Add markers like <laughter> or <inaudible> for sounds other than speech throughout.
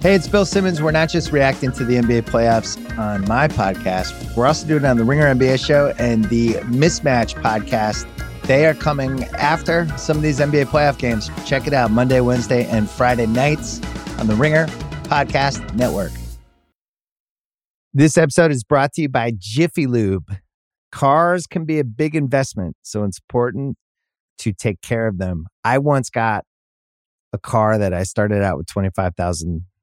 Hey, it's Bill Simmons. We're not just reacting to the NBA playoffs on my podcast, we're also doing it on the Ringer NBA show and the Mismatch podcast. They are coming after some of these NBA playoff games. Check it out Monday, Wednesday, and Friday nights on the Ringer Podcast Network. This episode is brought to you by Jiffy Lube. Cars can be a big investment, so it's important to take care of them. I once got a car that I started out with 25,000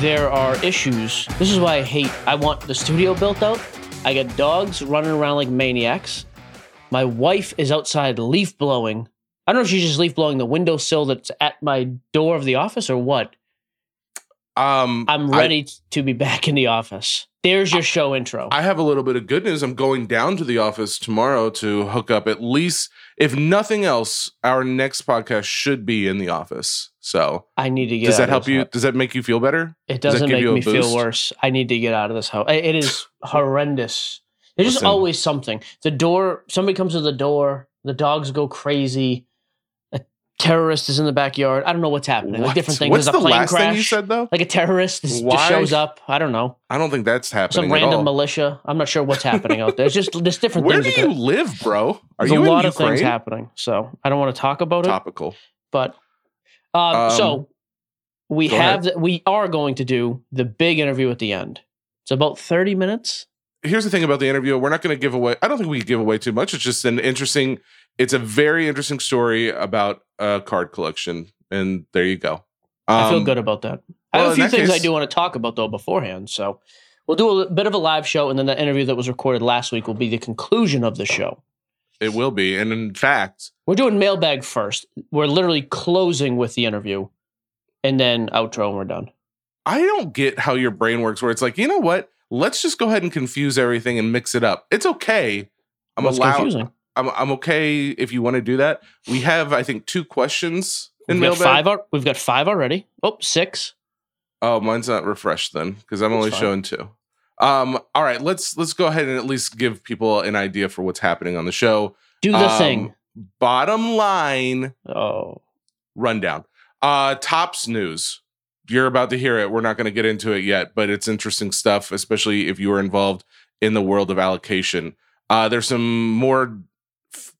there are issues. This is why I hate. I want the studio built out. I got dogs running around like maniacs. My wife is outside leaf blowing. I don't know if she's just leaf blowing the windowsill that's at my door of the office or what. Um, I'm ready to be back in the office. There's your show intro. I have a little bit of good news. I'm going down to the office tomorrow to hook up at least, if nothing else, our next podcast should be in the office. So I need to get. does that help you? house. Does that make you feel better? It Does doesn't give make me feel worse. I need to get out of this house. It is <laughs> horrendous. There's just always something. The door, somebody comes to the door, the dogs go crazy. Terrorist is in the backyard. I don't know what's happening. Like different things. What's There's a the plane last crash. thing you said though? Like a terrorist just, just shows up. I don't know. I don't think that's happening. Some random militia. I'm not sure what's happening out there. It's just there's different Where things. do you live, bro? Are there's you a lot of things happening. So I don't want to talk about it. Topical. But um, Um, so we have we are going to do the big interview at the end. It's about 30 minutes. Here's the thing about the interview. We're not going to give away. I don't think we give away too much. It's just an interesting. It's a very interesting story about a card collection, and there you go. I feel Um, good about that. I well, have a few things I do want to talk about though beforehand. So we'll do a bit of a live show, and then the interview that was recorded last week will be the conclusion of the show. It will be, and in fact, We're doing mailbag first. We're literally closing with the interview, and then outro, and we're done. I don't get how your brain works. Where it's like, you know what? Let's just go ahead and confuse everything and mix it up. It's okay. I'm What's allowed. confusing? I'm I'm okay if you want to do that. We have, I think, two questions in We've got mailbag. five. We've got five already. Oh, six. Oh, mine's not refreshed then because I'm That's only fine. showing two. Um, all right, let's let's go ahead and at least give people an idea for what's happening on the show. Do the Um, thing. Bottom line Oh, rundown. Uh, Topps news. You're about to hear it. We're not going to get into it yet, but it's interesting stuff, especially if you are involved in the world of allocation. Uh, there's some more.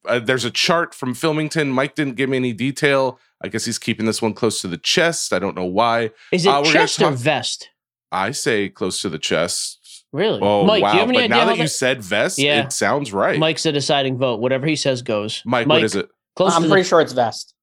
Uh, there's a chart from Philmington. Mike didn't give me any detail. I guess he's keeping this one close to the chest. I don't know why. is it Uh, we're gonna chest or vest? I say close to the chest. Really? Oh Mike, wow! you have any but idea now how that you that- said vest, Yeah. it sounds right. Mike's the deciding vote. Whatever he says goes. Mike, what is it? Close I'm to pretty the, sure it's vest.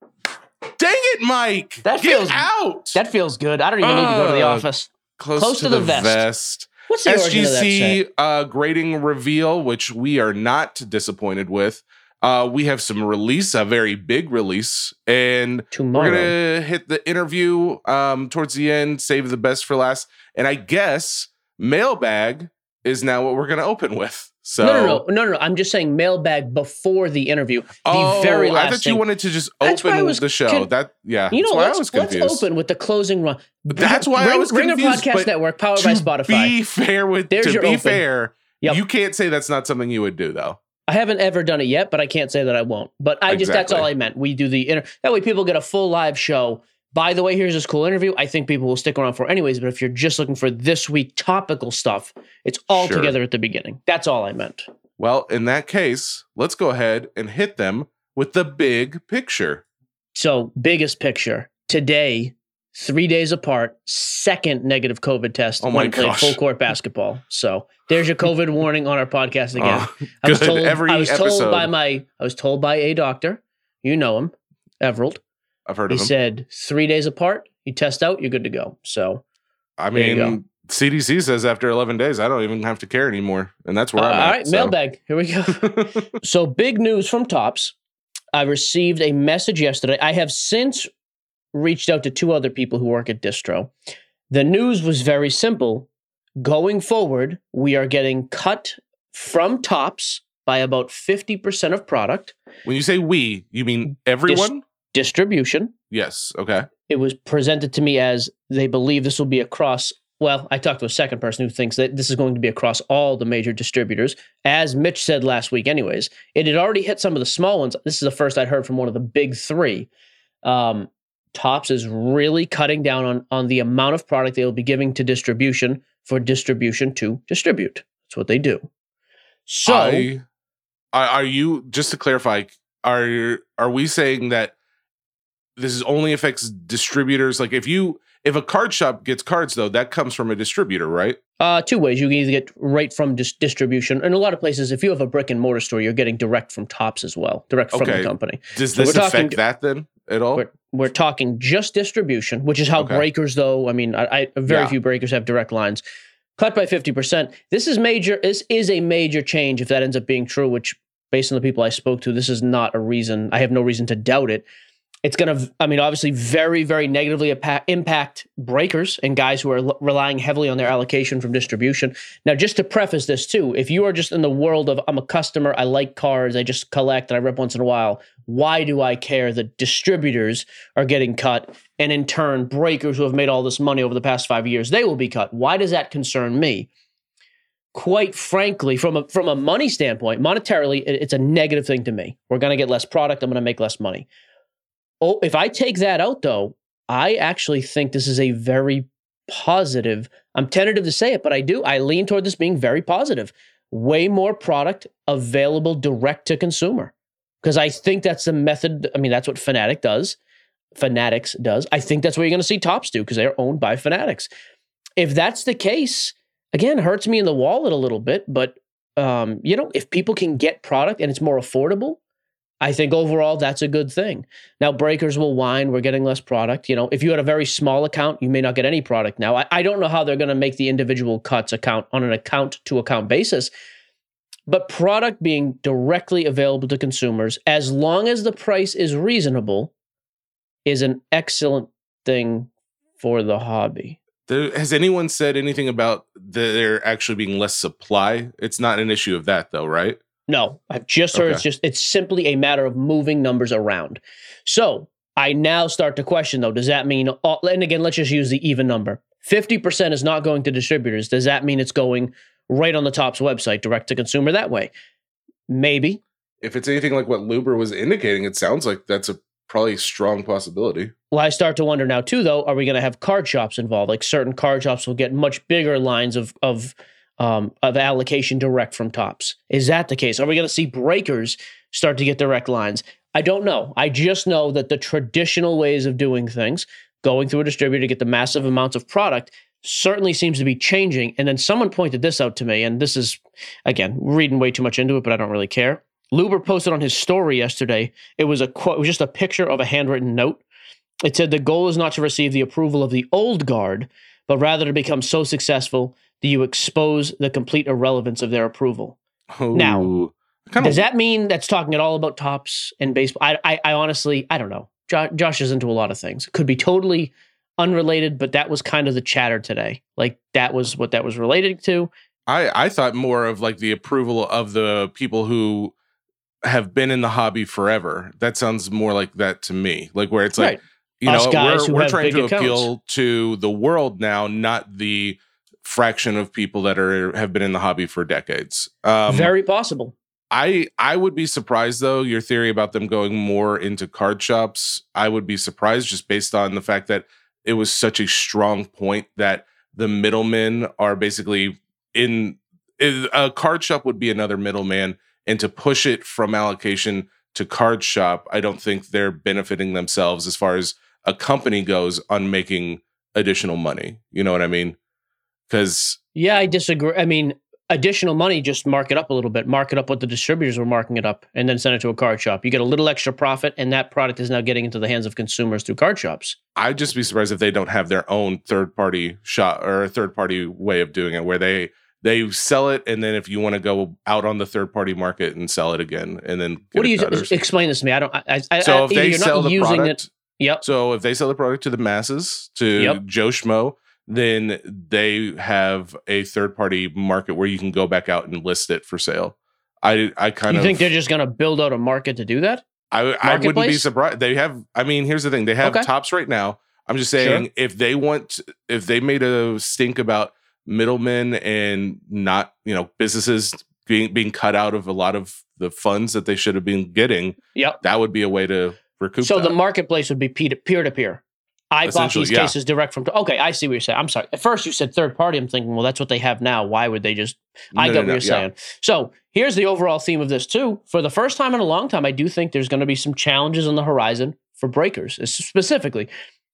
Dang it, Mike! That Get feels- out. That feels good. I don't even need to go to the Uh, office. close, to, the, vest. What's the origin of that SGC uh, grading reveal, which we are not disappointed with. Uh, we have some release, a very big release, and Tomorrow. we're gonna hit the interview um, towards the end. Save the best for last, and I guess mailbag is now what we're gonna open with. So no, no, no, no, no, no. I'm just saying mailbag before the interview. The Oh, very last I thought thing. you wanted to just I open was the show. con- that yeah, You know, that's why I let's, was let's confused. open with the closing run. That's why I was Ringer confused, Podcast Network, powered by Spotify. be <laughs> fair with There's to your be open. fair, Yep. you can't say that's not something you would do though. I haven't ever done it yet, but I can't say that I won't. But I just that's all I meant. We do the inter- that way people get a full live show. By the way, here's this cool interview. I think people will stick around for anyways. But if you're just looking for this week topical stuff, it's all Sure. together at the beginning. That's all I meant. Well, in that case, let's go ahead and hit them with the big picture. So biggest picture today, three days apart, second negative COVID test Oh my when played full court basketball. So there's your COVID <laughs> warning on our podcast oh, again. Oh, I was told. Every I was episode, told by my. I was told by a doctor. You know him, Everald. I've heard He of them. said three days apart. You test out, you're good to go. So I mean, CDC says after 11 days, I don't even have to care anymore, and that's where uh, I'm at. all right, so. mailbag. Here we go. <laughs> so big news from Topps. I received a message yesterday. I have since reached out to two other people who work at Distro. The news was very simple. Going forward, we are getting cut from Topps by about 50% of product when you say we, you mean everyone? Distribution. yes. Okay. it was presented to me as they believe this will be across well i talked to a second person who thinks that this is going to be across all the major distributors as mitch said last week anyways it had already hit some of the small ones this is the first i'd heard from one of the big three um, Topps is really cutting down on, on the amount of product they will be giving to distribution for distribution to distribute that's what they do so I, are are you just to clarify? Are are we saying that this is only affects distributors? Like if you if a card shop gets cards though, that comes from a distributor, right? Uh, two ways. You can either get right from dis- distribution. In a lot of places, if you have a brick and mortar store, you're getting direct from Topps as well, direct from the company. Does So this affect talking- that then at all? We're, we're talking just distribution, which is how Okay. breakers, though. I mean, I, I very Yeah. few breakers have direct lines. Cut by fifty percent. This is major. This is a major change if that ends up being true. Which, based on the people I spoke to, this is not a reason. I have no reason to doubt it. It's going to, I mean, obviously, very, very negatively impact breakers and guys who are l- relying heavily on their allocation from distribution. Now, just to preface this too, if you are just in the world of I'm a customer, I like cards, I just collect and I rip once in a while, why do I care that distributors are getting cut and in turn breakers who have made all this money over the past five years, they will be cut? Why does that concern me? Quite frankly, from a from a money standpoint, monetarily, it- it's a negative thing to me. We're going to get less product. I'm going to make less money. Oh, if I take that out though, I actually think this is a very positive. I'm tentative to say it, but I do. I lean toward this being very positive. Way more product available direct to consumer. Because I think that's the method. I mean, that's what Fanatic does. Fanatics does. I think that's what you're going to see Topps do because they're owned by Fanatics. If that's the case, again, hurts me in the wallet a little bit. But um, you know, if people can get product and it's more affordable, I think overall that's a good thing. Now, breakers will whine, we're getting less product. You know, if you had a very small account, you may not get any product now. I, I don't know how they're going to make the individual cuts account on an account to account basis. But product being directly available to consumers, as long as the price is reasonable, is an excellent thing for the hobby. There, has anyone said anything about there actually being less supply? It's not an issue of that though, right? No, I've just heard it's just it's simply a matter of moving numbers around. So I now start to question though, does that mean all, and again, let's just use the even number. 50% is not going to distributors. Does that mean it's going right on the Topps' website, direct to consumer that way? Maybe. If it's anything like what Luber was indicating, it sounds like that's a probably strong possibility. Well, I start to wonder now too, though, are we going to have card shops involved? Like certain card shops will get much bigger lines of of um, of allocation direct from Topps. Is that the case? Are we going to see breakers start to get direct lines? I don't know. I just know that the traditional ways of doing things, going through a distributor to get the massive amounts of product, certainly seems to be changing. And then someone pointed this out to me, and this is again reading way too much into it, but I don't really care. Luber posted on his story yesterday. It was a quote. It was just a picture of a handwritten note. It said the goal is not to receive the approval of the old guard, but rather to become so successful that you expose the complete irrelevance of their approval. Now, Ooh. kind Does that mean that's talking at all about Topps and baseball? I, I, I honestly, I don't know. Jo- Josh is into a lot of things. Could be totally unrelated, but that was kind of the chatter today. Like that was what that was related to. I I thought more of like the approval of the people who have been in the hobby forever. That sounds more like that to me. Like where it's like right. you Us know we're, we're trying to appeal to the world now, not the fraction of people that are have been in the hobby for decades. Um, Very possible. I I would be surprised though. Your theory about them going more into card shops, I would be surprised just based on the fact that it was such a strong point that the middlemen are basically in a card shop would be another middleman, and to push it from allocation to card shop, I don't think they're benefiting themselves as far as a company goes on making additional money. You know what I mean? Because yeah, I disagree. I mean, additional money, just mark it up a little bit, mark it up what the distributors were marking it up, and then send it to a card shop. You get a little extra profit, and that product is now getting into the hands of consumers through card shops. I'd just be surprised if they don't have their own third party shop or a third party way of doing it, where they they sell it, and then if you want to go out on the third party market and sell it again, and then what do you explain this to me? I don't. I, I, so if they sell the product, it, yep. So if they sell the product to the masses, to yep. Joe Schmo, then they have a third party market where you can go back out and list it for sale. I I kind you of think they're just going to build out a market to do that. I I wouldn't be surprised. They have. I mean, here's the thing: they have okay. Topps right now. I'm just saying, sure. if they want, if they made a stink about middlemen and not, you know, businesses being being cut out of a lot of the funds that they should have been getting, yep. that would be a way to recoup. So that. the marketplace would be peer to peer. I bought these yeah. cases direct from. Okay, I see what you're saying. I'm sorry. At first, you said third party. I'm thinking, well, that's what they have now. Why would they just? I no, get no, what no, you're yeah. saying. So here's the overall theme of this too. For the first time in a long time, I do think there's going to be some challenges on the horizon for breakers specifically.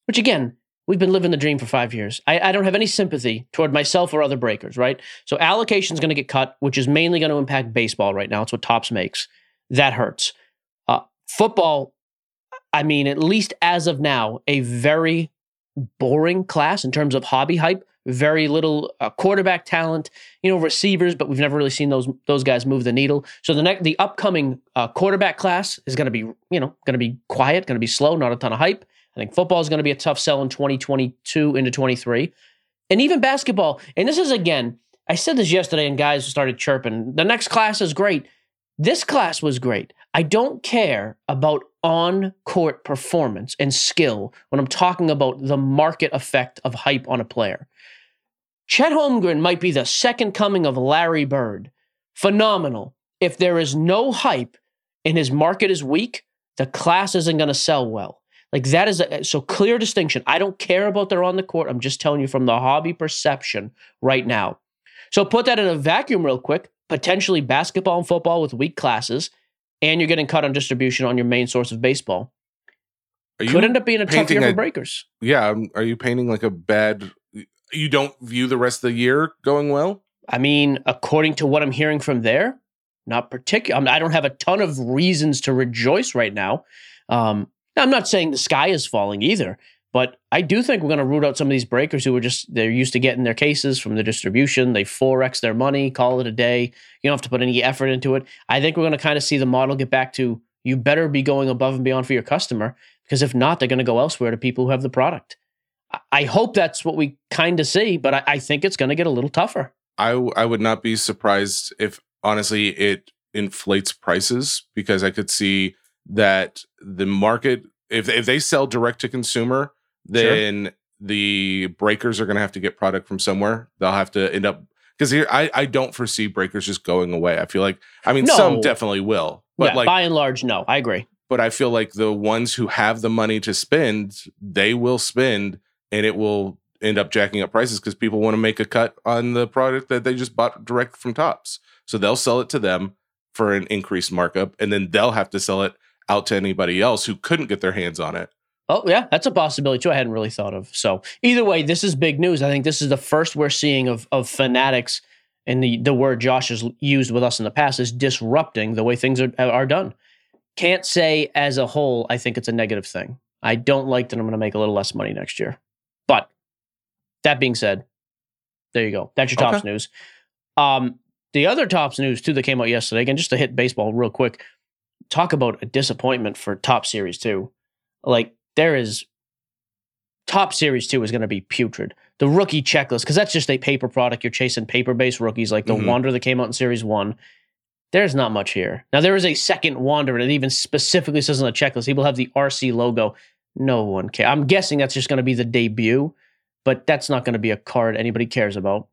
Which again, we've been living the dream for five years. I, I don't have any sympathy toward myself or other breakers. Right. So allocation is going to get cut, which is mainly going to impact baseball right now. It's what Topps makes. That hurts. Uh, football I mean, at least as of now, a very boring class in terms of hobby hype. Very little uh, quarterback talent, you know, receivers, but we've never really seen those those guys move the needle. So the next, the upcoming uh, quarterback class is going to be, you know, going to be quiet, going to be slow, not a ton of hype. I think football is going to be a tough sell in 2022 into 23, and even basketball. And this is again, I said this yesterday, and guys started chirping. The next class is great. This class was great. I don't care about on court performance and skill when I'm talking about the market effect of hype on a player. Chet Holmgren might be the second coming of Larry Bird. Phenomenal. If there is no hype and his market is weak, the class isn't going to sell well. Like that is a so clear distinction. I don't care about their on the court. I'm just telling you from the hobby perception right now. So put that in a vacuum real quick potentially basketball and football with weak classes, and you're getting cut on distribution on your main source of baseball. Are Could end up being a tough year a, for breakers. Yeah. Um, are you painting like a bad? You don't view the rest of the year going well? I mean, according to what I'm hearing from there, not particular. I, mean, I don't have a ton of reasons to rejoice right now. Um, I'm not saying the sky is falling either, but I do think we're going to root out some of these breakers who are just they're used to getting their cases from the distribution. They forex their money, call it a day. You don't have to put any effort into it. I think we're going to kind of see the model get back to you better be going above and beyond for your customer because if not, they're going to go elsewhere to people who have the product. I hope that's what we kind of see, but I, I think it's going to get a little tougher. I I would not be surprised if honestly it inflates prices because I could see that the market if if they sell direct to consumer then sure. the breakers are going to have to get product from somewhere. They'll have to end up because here I, I don't foresee breakers just going away. I feel like I mean no. some definitely will, but yeah, like by and large, no, I agree. But I feel like the ones who have the money to spend, they will spend, and it will end up jacking up prices because people want to make a cut on the product that they just bought direct from Topps. So they'll sell it to them for an increased markup, and then they'll have to sell it out to anybody else who couldn't get their hands on it. Oh yeah, that's a possibility too. I hadn't really thought of. So either way, this is big news. I think this is the first we're seeing of of fanatics, and the the word Josh has used with us in the past is disrupting the way things are are done. Can't say as a whole. I think it's a negative thing. I don't like that I'm going to make a little less money next year. But that being said, there you go. That's your Topps okay. news. Um, the other Topps news too that came out yesterday. Again, just to hit baseball real quick. Talk about a disappointment for Topps Series 2. Like there is Topps Series 2 is going to be putrid. The rookie checklist, because that's just a paper product. You're chasing paper based rookies like the mm-hmm. Wander that came out in Series 1. There's not much here. Now, there is a second Wander, and it even specifically says on the checklist, he will have the RC logo. No one cares. I'm guessing that's just going to be the debut, but that's not going to be a card anybody cares about.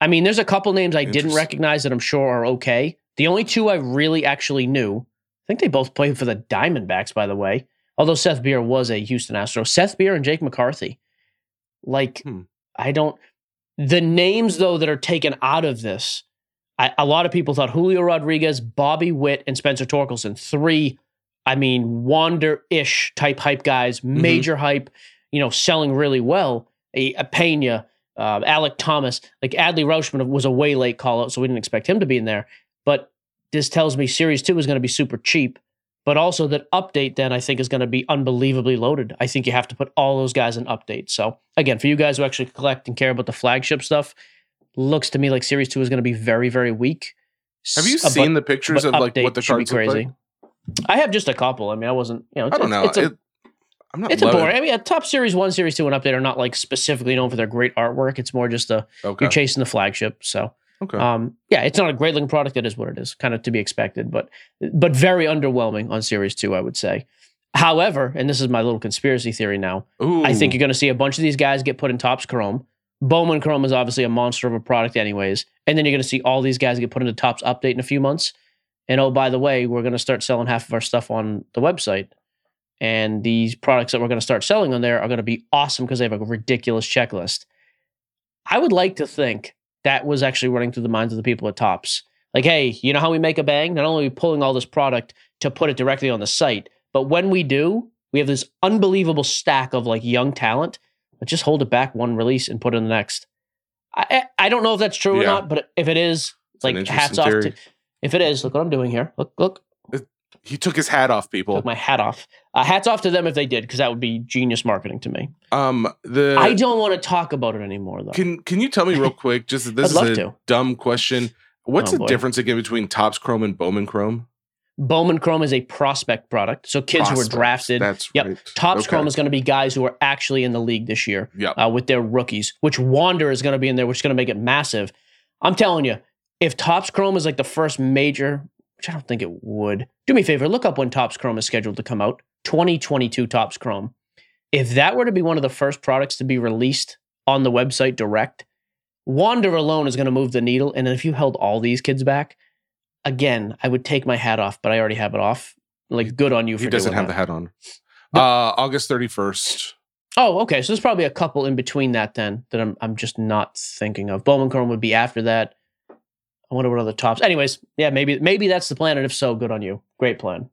I mean, there's a couple names I didn't recognize that I'm sure are okay. The only two I really actually knew, I think they both played for the Diamondbacks, by the way. Although Seth Beer was a Houston Astro, Seth Beer and Jake McCarthy. Like, Hmm. I don't. The names though that are taken out of this, I, a lot of people thought Julio Rodriguez, Bobby Witt, and Spencer Torkelson. Three, I mean, wander-ish type hype guys, Mm-hmm. major hype. You know, selling really well. A, a Pena, uh, Alek Thomas, like Adley Rutschman was a way late call out, so we didn't expect him to be in there. But this tells me Series 2 is going to be super cheap, but also that update then I think is going to be unbelievably loaded. I think you have to put all those guys in update. So again, for you guys who actually collect and care about the flagship stuff, looks to me like Series 2 is going to be very, very weak. Have you uh, seen but- the pictures of like what the cards look like? I have just a couple. I mean, I wasn't, you know, I don't know. It's, a, It- I'm not it's a boring. I mean, a Topps series one, series two, and update are not like specifically known for their great artwork. It's more just a Okay. you're chasing the flagship. So, okay. um, yeah, it's not a great looking product. It is what it is, kind of to be expected, but but very underwhelming on series two, I would say. However, and this is my little conspiracy theory now. Ooh. I think you're going to see a bunch of these guys get put in Topps Chrome. Bowman Chrome is obviously a monster of a product, anyways. And then you're going to see all these guys get put into Topps Update in a few months. And oh, by the way, we're going to start selling half of our stuff on the website. And these products that we're going to start selling on there are going to be awesome because they have a ridiculous checklist. I would like to think that was actually running through the minds of the people at Topps. Like, hey, you know how we make a bang? Not only are we pulling all this product to put it directly on the site, but when we do, we have this unbelievable stack of like young talent. But just hold it back one release and put in the next. I I don't know if that's true or not, but if it is, It's like hats off theory. to. If it is, look what I'm doing here. Look, look, He took his hat off, people. took my hat off. Uh, hats off to them if they did, because that would be genius marketing to me. Um, the I don't want to talk about it anymore, though. can can you tell me real <laughs> quick? Just this is a to. dumb question. What's Oh, the boy. difference again between Topps Chrome and Bowman Chrome? Bowman Chrome is a prospect product, so kids who were drafted. That's Yep. right. Topps Okay. Chrome is going to be guys who are actually in the league this year. Yep. uh, with their rookies, which Wander is going to be in there, which is going to make it massive. I'm telling you, if Topps Chrome is like the first major, which I don't think it would, do me a favor, look up when Topps Chrome is scheduled to come out 2022 Topps Chrome. If that were to be one of the first products to be released on the website direct, Wander alone is going to move the needle. And if you held all these kids back, again, I would take my hat off, but I already have it off. Like, good on you for He doesn't have that. the hat on. No. Uh, August thirty first. Oh, okay. So there's probably a couple in between that then that I'm I'm just not thinking of. Bowman Chrome would be after that. I wonder what other Topps. Anyways, yeah, maybe maybe that's the plan, and if so, good on you. Great plan.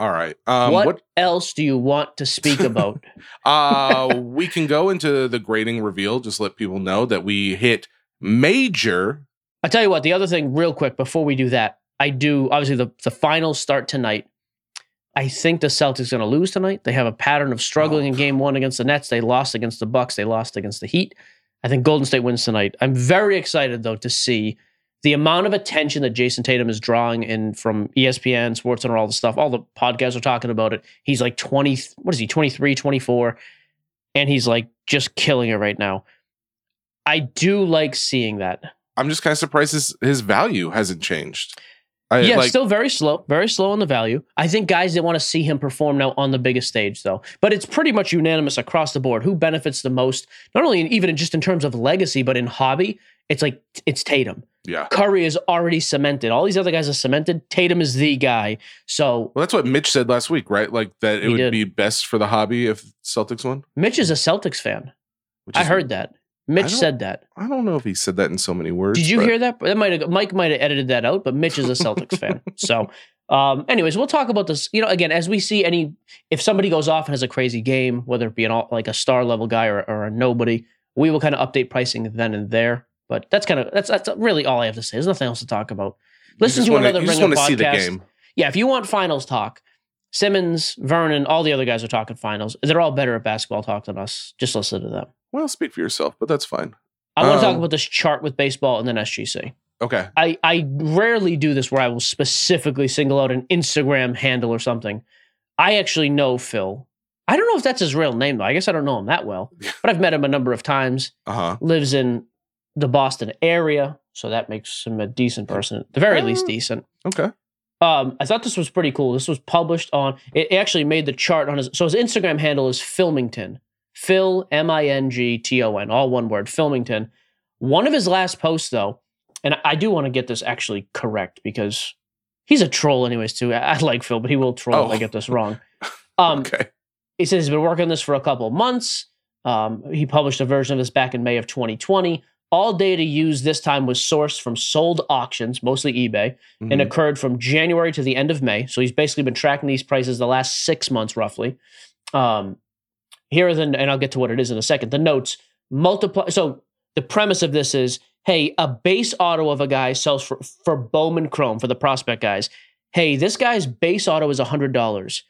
All right. Um, what, what else do you want to speak about? <laughs> uh we can go into the grading reveal just let people know that we hit major I tell you what. The other thing, real quick, before we do that, I do obviously the the finals start tonight. I think the Celtics going to lose tonight. They have a pattern of struggling Oh. in Game One against the Nets. They lost against the Bucks. They lost against the Heat. I think Golden State wins tonight. I'm very excited though to see the amount of attention that Jayson Tatum is drawing in from ESPN, SportsCenter, all the stuff. All the podcasts are talking about it. He's like 20. What is he? 23, 24, and he's like just killing it right now. I do like seeing that. i'm just kind of surprised his his value hasn't changed I, yeah, like still very slow, very slow on the value. I think guys that want to see him perform now on the biggest stage, though. But it's pretty much unanimous across the board. Who benefits the most? Not only in, even in, just in terms of legacy, but in hobby. It's like it's Tatum. Yeah Curry is already cemented. All these other guys are cemented. Tatum is the guy. So well that's what mitch said last week right like that it He would did. be best for the hobby if celtics won Mitch is a Celtics fan. which I is- heard that. Mitch don't- said that. i don't know if he said that in so many words Did you but- hear that? That might have Mike might have edited that out, but Mitch is a Celtics fan. <laughs> So, um, anyways, we'll talk about this. You know, again, as we see any, if somebody goes off and has a crazy game, whether it be an all, like a star level guy or, or a nobody, we will kind of update pricing then and there. But that's kind of that's that's really all I have to say. There's nothing else to talk about. Listen to wanna- another you just Ringer want see the podcast. Yeah, if you want finals talk, Simmons, Vernon, all the other guys are talking finals. They're all better at basketball talk than us. Just listen to them. well speak for yourself but that's fine I want to talk Um, about this chart with baseball and then SGC. okay I, I rarely do this where I will specifically single out an Instagram handle or something. I actually know Phil. I don't know if that's his real name though. I guess I don't know him that well, <laughs> but I've met him a number of times. uh-huh Lives in the Boston area, so that makes him a decent person, at the very least Uh, decent. okay Um, I thought this was pretty cool. This was published on. It actually made the chart on his. So his Instagram handle is Philmington. Phil M I N G T O N, all one word. Philmington. One of his last posts, though, and I do want to get this actually correct because He's a troll, anyways. Too. I, I like Phil, but he will troll if Oh. I get this wrong. <laughs> Um, okay. he says he's been working on this for a couple of months. Um, he published a version of this back in May of 2020. All data used this time was sourced from sold auctions, mostly eBay, and Mhm. occurred from January to the end of May. So he's basically been tracking these prices the last six months, roughly. Um, here are the, and I'll get to what it is in a second. The notes multiply. So the premise of this is, hey, a base auto of a guy sells for for Bowman Chrome for the prospect guys. Hey, this guy's base auto is hundred dollars.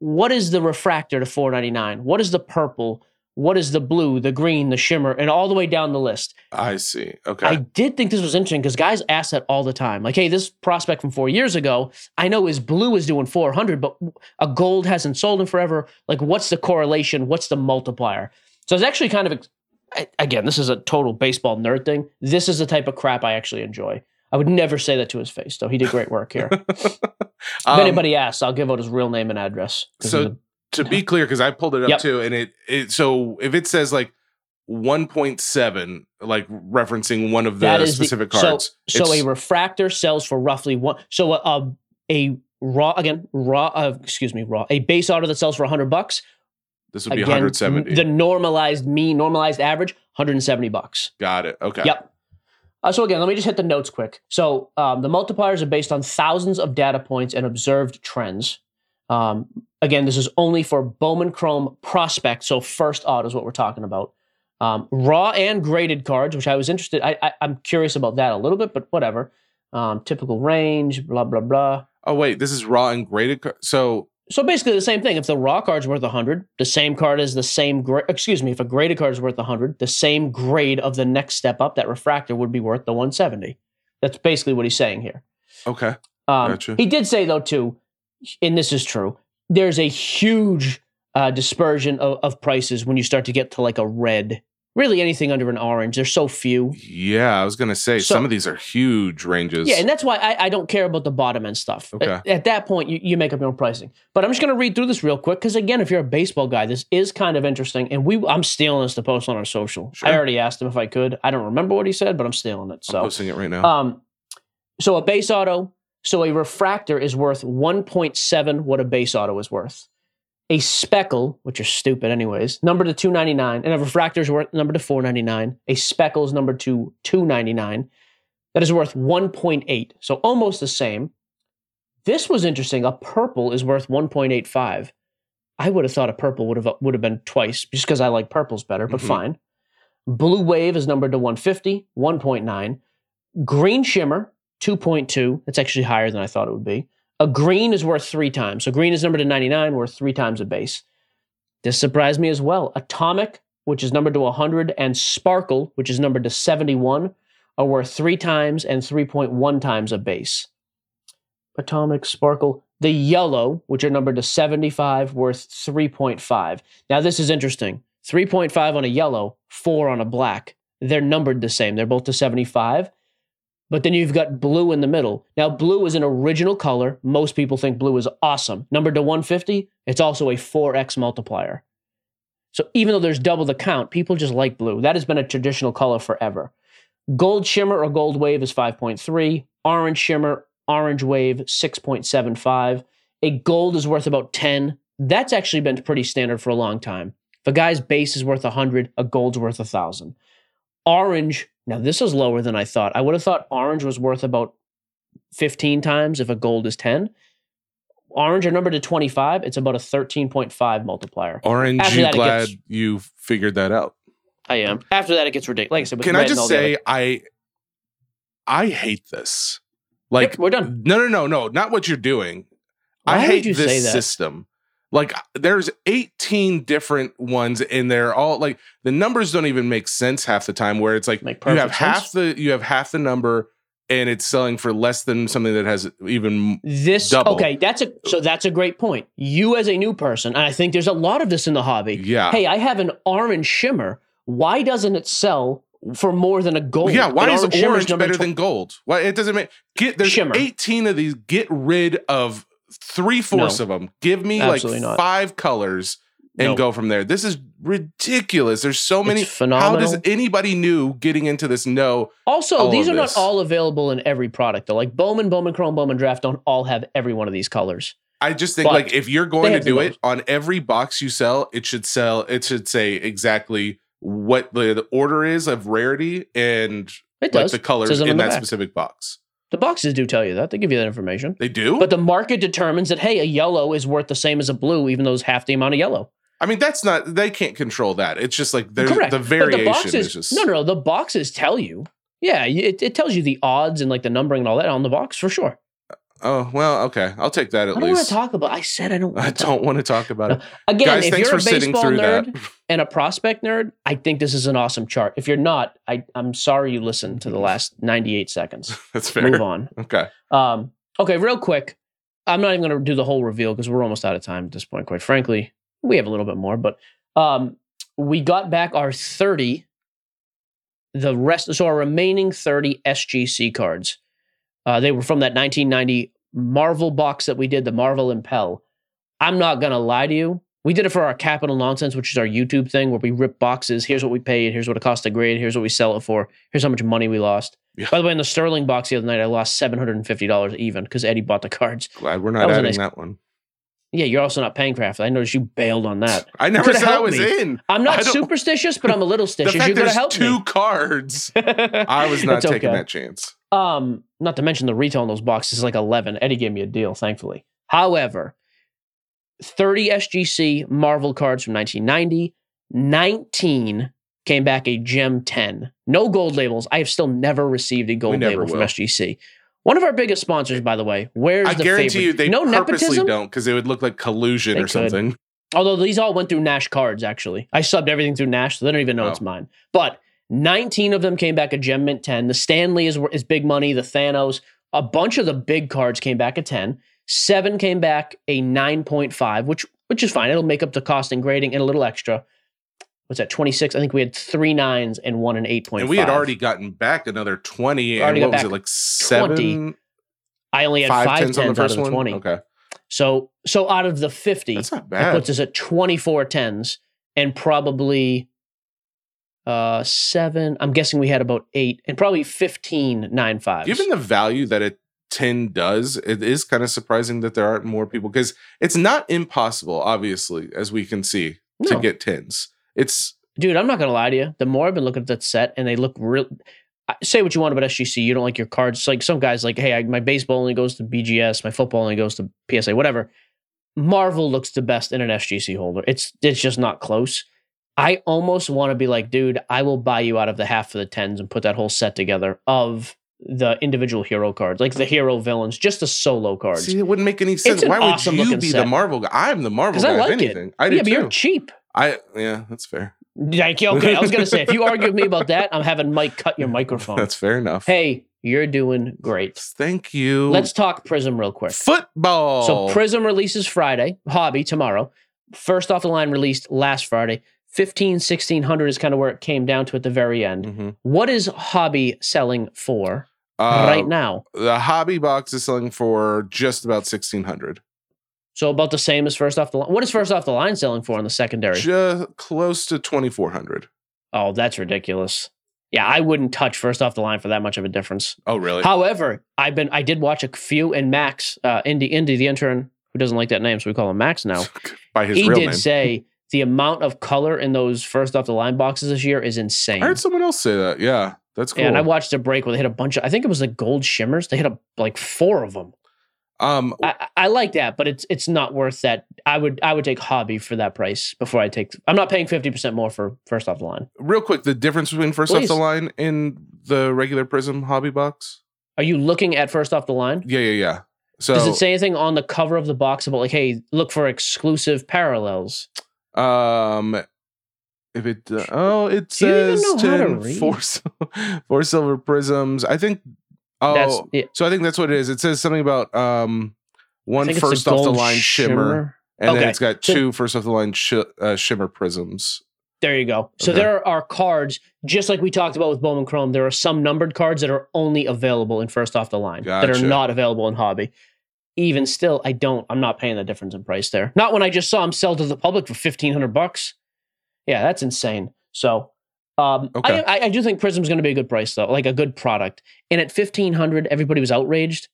What is the refractor to four ninety nine? What is the purple? What is the blue, the green, the shimmer, and all the way down the list? I see. Okay. I did think this was interesting because guys ask that all the time. Like, hey, this prospect from four years ago, I know his blue is doing 400, but a gold hasn't sold in forever. Like, what's the correlation? What's the multiplier? So it's actually kind of, again, this is a total baseball nerd thing. This is the type of crap I actually enjoy. I would never say that to his face, though. He did great work here. <laughs> if Um, anybody asks, I'll give out his real name and address. So- to be clear, because I pulled it up Yep. too, and it, it so if it says like 1.7, like referencing one of the specific the, cards. So, so a refractor sells for roughly one. So a, a, a raw again raw. Uh, excuse me, raw. A base auto that sells for hundred bucks. this would be Again, 170. The normalized mean, normalized average, 170 bucks. Got it. Okay. Yep. Uh, so again, let me just hit the notes quick. So um, the multipliers are based on thousands of data points and observed trends. Um, again, this is only for Bowman Chrome prospect. So first auto is what we're talking about. Um, raw and graded cards, which I was interested. I, I I'm curious about that a little bit, but whatever. Um, typical range, blah blah blah. Oh wait, this is raw and graded. car- So So basically the same thing. If the raw card's worth 100, the same card is the same grade. Excuse me, if a graded card is worth 100, the same grade of the next step up, that refractor would be worth the 170. That's basically what he's saying here. okay. Um, Gotcha. He did say though too, and this is true. There's a huge uh, dispersion of, of prices when you start to get to like a red. Really, anything under an orange. There's so few. Yeah, I was gonna say So- some of these are huge ranges. Yeah, and that's why I, I don't care about the bottom end stuff. Okay. At, at that point, you, you make up your own pricing. But I'm just going to read through this real quick because again, if you're a baseball guy, this is kind of interesting. And we, I'm stealing this to post on our social. Sure. I already asked him if I could. I don't remember what he said, but I'm stealing it. So I'm posting it right now. um, so a base auto, so a refractor is worth 1.7 what a base auto is worth. A speckle, which are stupid anyways, number to 299, and a refractor is worth number to 499. A speckle is number to 299. That is worth 1.8, so almost the same. This was interesting. A purple is worth 1.85. I would have thought a purple would have would have been twice, just because I like purples better, but Mhm. fine. Blue wave is numbered to 150, 1.9. Green shimmer, 2.2. That's actually higher than I thought it would be. A green is worth three times. So green is numbered to 99, worth three times a base. This surprised me as well. Atomic, which is numbered to 100, and Sparkle, which is numbered to 71, are worth three times and 3.1 times a base. Atomic, Sparkle. The yellow, which are numbered to 75, worth 3.5. Now, this is interesting. 3.5 on a yellow, 4 on a black. They're numbered the same. They're both to 75. But then you've got blue in the middle. Now, blue is an original color. Most people think blue is awesome. Numbered to 150, it's also a 4x multiplier. So even though there's double the count, people just like blue. That has been a traditional color forever. Gold shimmer or gold wave is 5.3. Orange shimmer, orange wave, 6.75. A gold is worth about 10. That's actually been pretty standard for a long time. If a guy's base is worth 100, a gold's worth 1,000. Orange, now this is lower than I thought. I would have thought orange was worth about 15 times if a gold is 10. Orange are numbered to 25. It's about a 13.5 multiplier. Orange, after you that, glad gets- you figured that out? I am. After that, it gets ridiculous. Like I said, Can I just all the other- say I I hate this. Like Yep, we're done. no no no no, not what you're doing. Why I hate you say this system. Like there's 18 different ones and they're all like the numbers don't even make sense half the time where it's like you have perfect half the you have half the number and it's selling for less than something that has even This Double. okay, that's a so that's a great point. You as a new person, and I think there's a lot of this in the hobby. yeah. Hey, I have an orange shimmer. Why doesn't it sell for more than a gold? yeah, why is shimmer's orange better tw- than gold? Why it doesn't make get there's Shimmer. 18 of these. Get rid of three fourths No. of them. Give me like not. five colors and go from there. This is ridiculous. There's so It's many. How phenomenal. does anybody new getting into this know? Also, these are this. not all available in every product though. Like Bowman, Bowman Chrome, Bowman Draft don't all have every one of these colors. I just think But like if you're going to do it on every box you sell, it should sell. It should say exactly what the, the order is of rarity and It like the colors in in the that back. specific box. The boxes do tell you that. They give you that information. They do. But the market determines that hey, a yellow is worth the same as a blue, even though it's half the amount of yellow. I mean, that's not. They can't control that. It's just like there's Correct. the But variation boxes, is just. no, no, no. The boxes tell you. Yeah, it, it tells you the odds and like the numbering and all that on the box for sure. Oh well, okay. I'll take that at I at don't want least. to talk about. I said I don't. <laughs> I don't want to talk about it. <laughs> Again, Guys, if you're a baseball nerd that. and a prospect nerd, I think this is an awesome chart. If you're not, I I'm sorry you listened to the last 98 seconds. <laughs> That's fair. Move on. Okay. Um, okay, real quick. I'm not even going to do the whole reveal because we're almost out of time at this point. Quite frankly, we have a little bit more, but um, we got back our 30. The rest, so our remaining 30 SGC cards, uh, they were from that 1990 Marvel box that we did, the Marvel Impel. I'm not gonna lie to you. We did it for our Capital Nonsense, which is our YouTube thing where we rip boxes. Here's what we paid. Here's what it cost to grade. Here's what we sell it for. Here's how much money we lost. Yeah. By the way, in the Sterling box the other night, I lost seven hundred and fifty dollars even because Eddie bought the cards. Glad we're not a adding nice- that one. Yeah, you're also not paying half. I noticed you bailed on that. <laughs> I never said I was me. in. I'm not superstitious, but I'm a little <laughs> stitious. fact You gotta help two me. cards. <laughs> I was not taking okay. that chance. Um, not to mention the retail on those boxes is like 11. Eddie gave me a deal, thankfully. However, 30 SGC Marvel cards from 1990, 19 came back a Gem 10. No gold labels. I have still never received a gold label from. SGC. One of our biggest sponsors, by the way. Where's I the guarantee favorite? you they no purposely nepotism. don't because it would look like collusion They or could. something. Although these all went through Nash cards, actually. I subbed everything through Nash, so they don't even know Oh. it's mine. But 19 of them came back a Gem Mint 10. The Stan Lee is, is big money. The Thanos, a bunch of the big cards came back a 10. Seven came back a 9.5, which which is fine. It'll make up the cost and grading and a little extra. What's that, 26? I think we had three nines and one and 8.5. And we had already gotten back another 20. Already and what was it, like seven? I only had Five five, tens tens on the out first one? 20. Okay. So, so out of the 50, That's not bad. puts us at 24 tens and probably uh seven. I'm guessing we had about eight and probably 15 nine fives. Given the value that a 10 does, it is kind of surprising that there aren't more people because it's not impossible, obviously, as we can see, to get 10s. It's Dude, I'm not gonna lie to you. The more I've been looking at that set and they look real say what you want about SGC. You don't like your cards. It's like some guys like, hey, I, my baseball only goes to BGS, my football only goes to PSA, whatever. Marvel looks the best in an SGC holder. It's it's just not close. I almost want to be like, dude, I will buy you out of the half of the tens and put that whole set together of the individual hero cards, like the hero villains, just the solo cards. see, it wouldn't make any sense. Why would awesome you be set. the Marvel guy? I'm the Marvel guy. I like if it. anything. I do yeah, but too. you're cheap. I yeah, that's fair. Like, okay, I was gonna say, if you <laughs> argue with me about that, I'm having Mike cut your microphone. That's fair enough. hey, you're doing great. Thank you. Let's talk Prism real quick. football. So Prism releases Friday, Hobby tomorrow. First off the line released last Friday. 15, 1600 is kind of where it came down to at the very end. Mhm. What is Hobby selling for Uh, right now? the hobby box is selling for just about 1600 So about the same as first off the line. What is first off the line selling for on the secondary? just close to 2400 Oh, that's ridiculous. Yeah, I wouldn't touch first off the line for that much of a difference. oh really However, I've been I did watch a few and Max, uh Indy Indy, the intern who doesn't like that name, so we call him Max now. <laughs> by his he real did name say <laughs> the amount of color in those first off the line boxes this year is insane. i heard someone else say that yeah that's cool And I watched a break where they hit a bunch of I think it was the gold shimmers. They hit a, like four of them. um I, I like that, but it's it's not worth that. I would I would take hobby for that price before I take I'm not paying 50% more for first off the line. real quick the difference between first off the line in the regular prism hobby box Are you looking at first off the line? yeah yeah yeah so Does it say anything on the cover of the box about like, hey, look for exclusive parallels? Um if it uh, oh it Do you even says know how to 10 read? <laughs> four, silver prisms i think oh yeah, so i think that's what it is it says something about um one first off the line shimmer And then it's got So- two first off the line sh- uh, shimmer prisms. There you go. So Okay. there are cards, just like we talked about with Bowman Chrome. There are some numbered cards that are only available in first off the line that are not available in hobby. Even still, I don't. I'm not paying the difference in price there. Not when I just saw them sell to the public for fifteen hundred bucks. Yeah, that's insane. So, um, Okay. I, I, do think Prism's going to be a good price though, like a good product. And at fifteen hundred, everybody was outraged.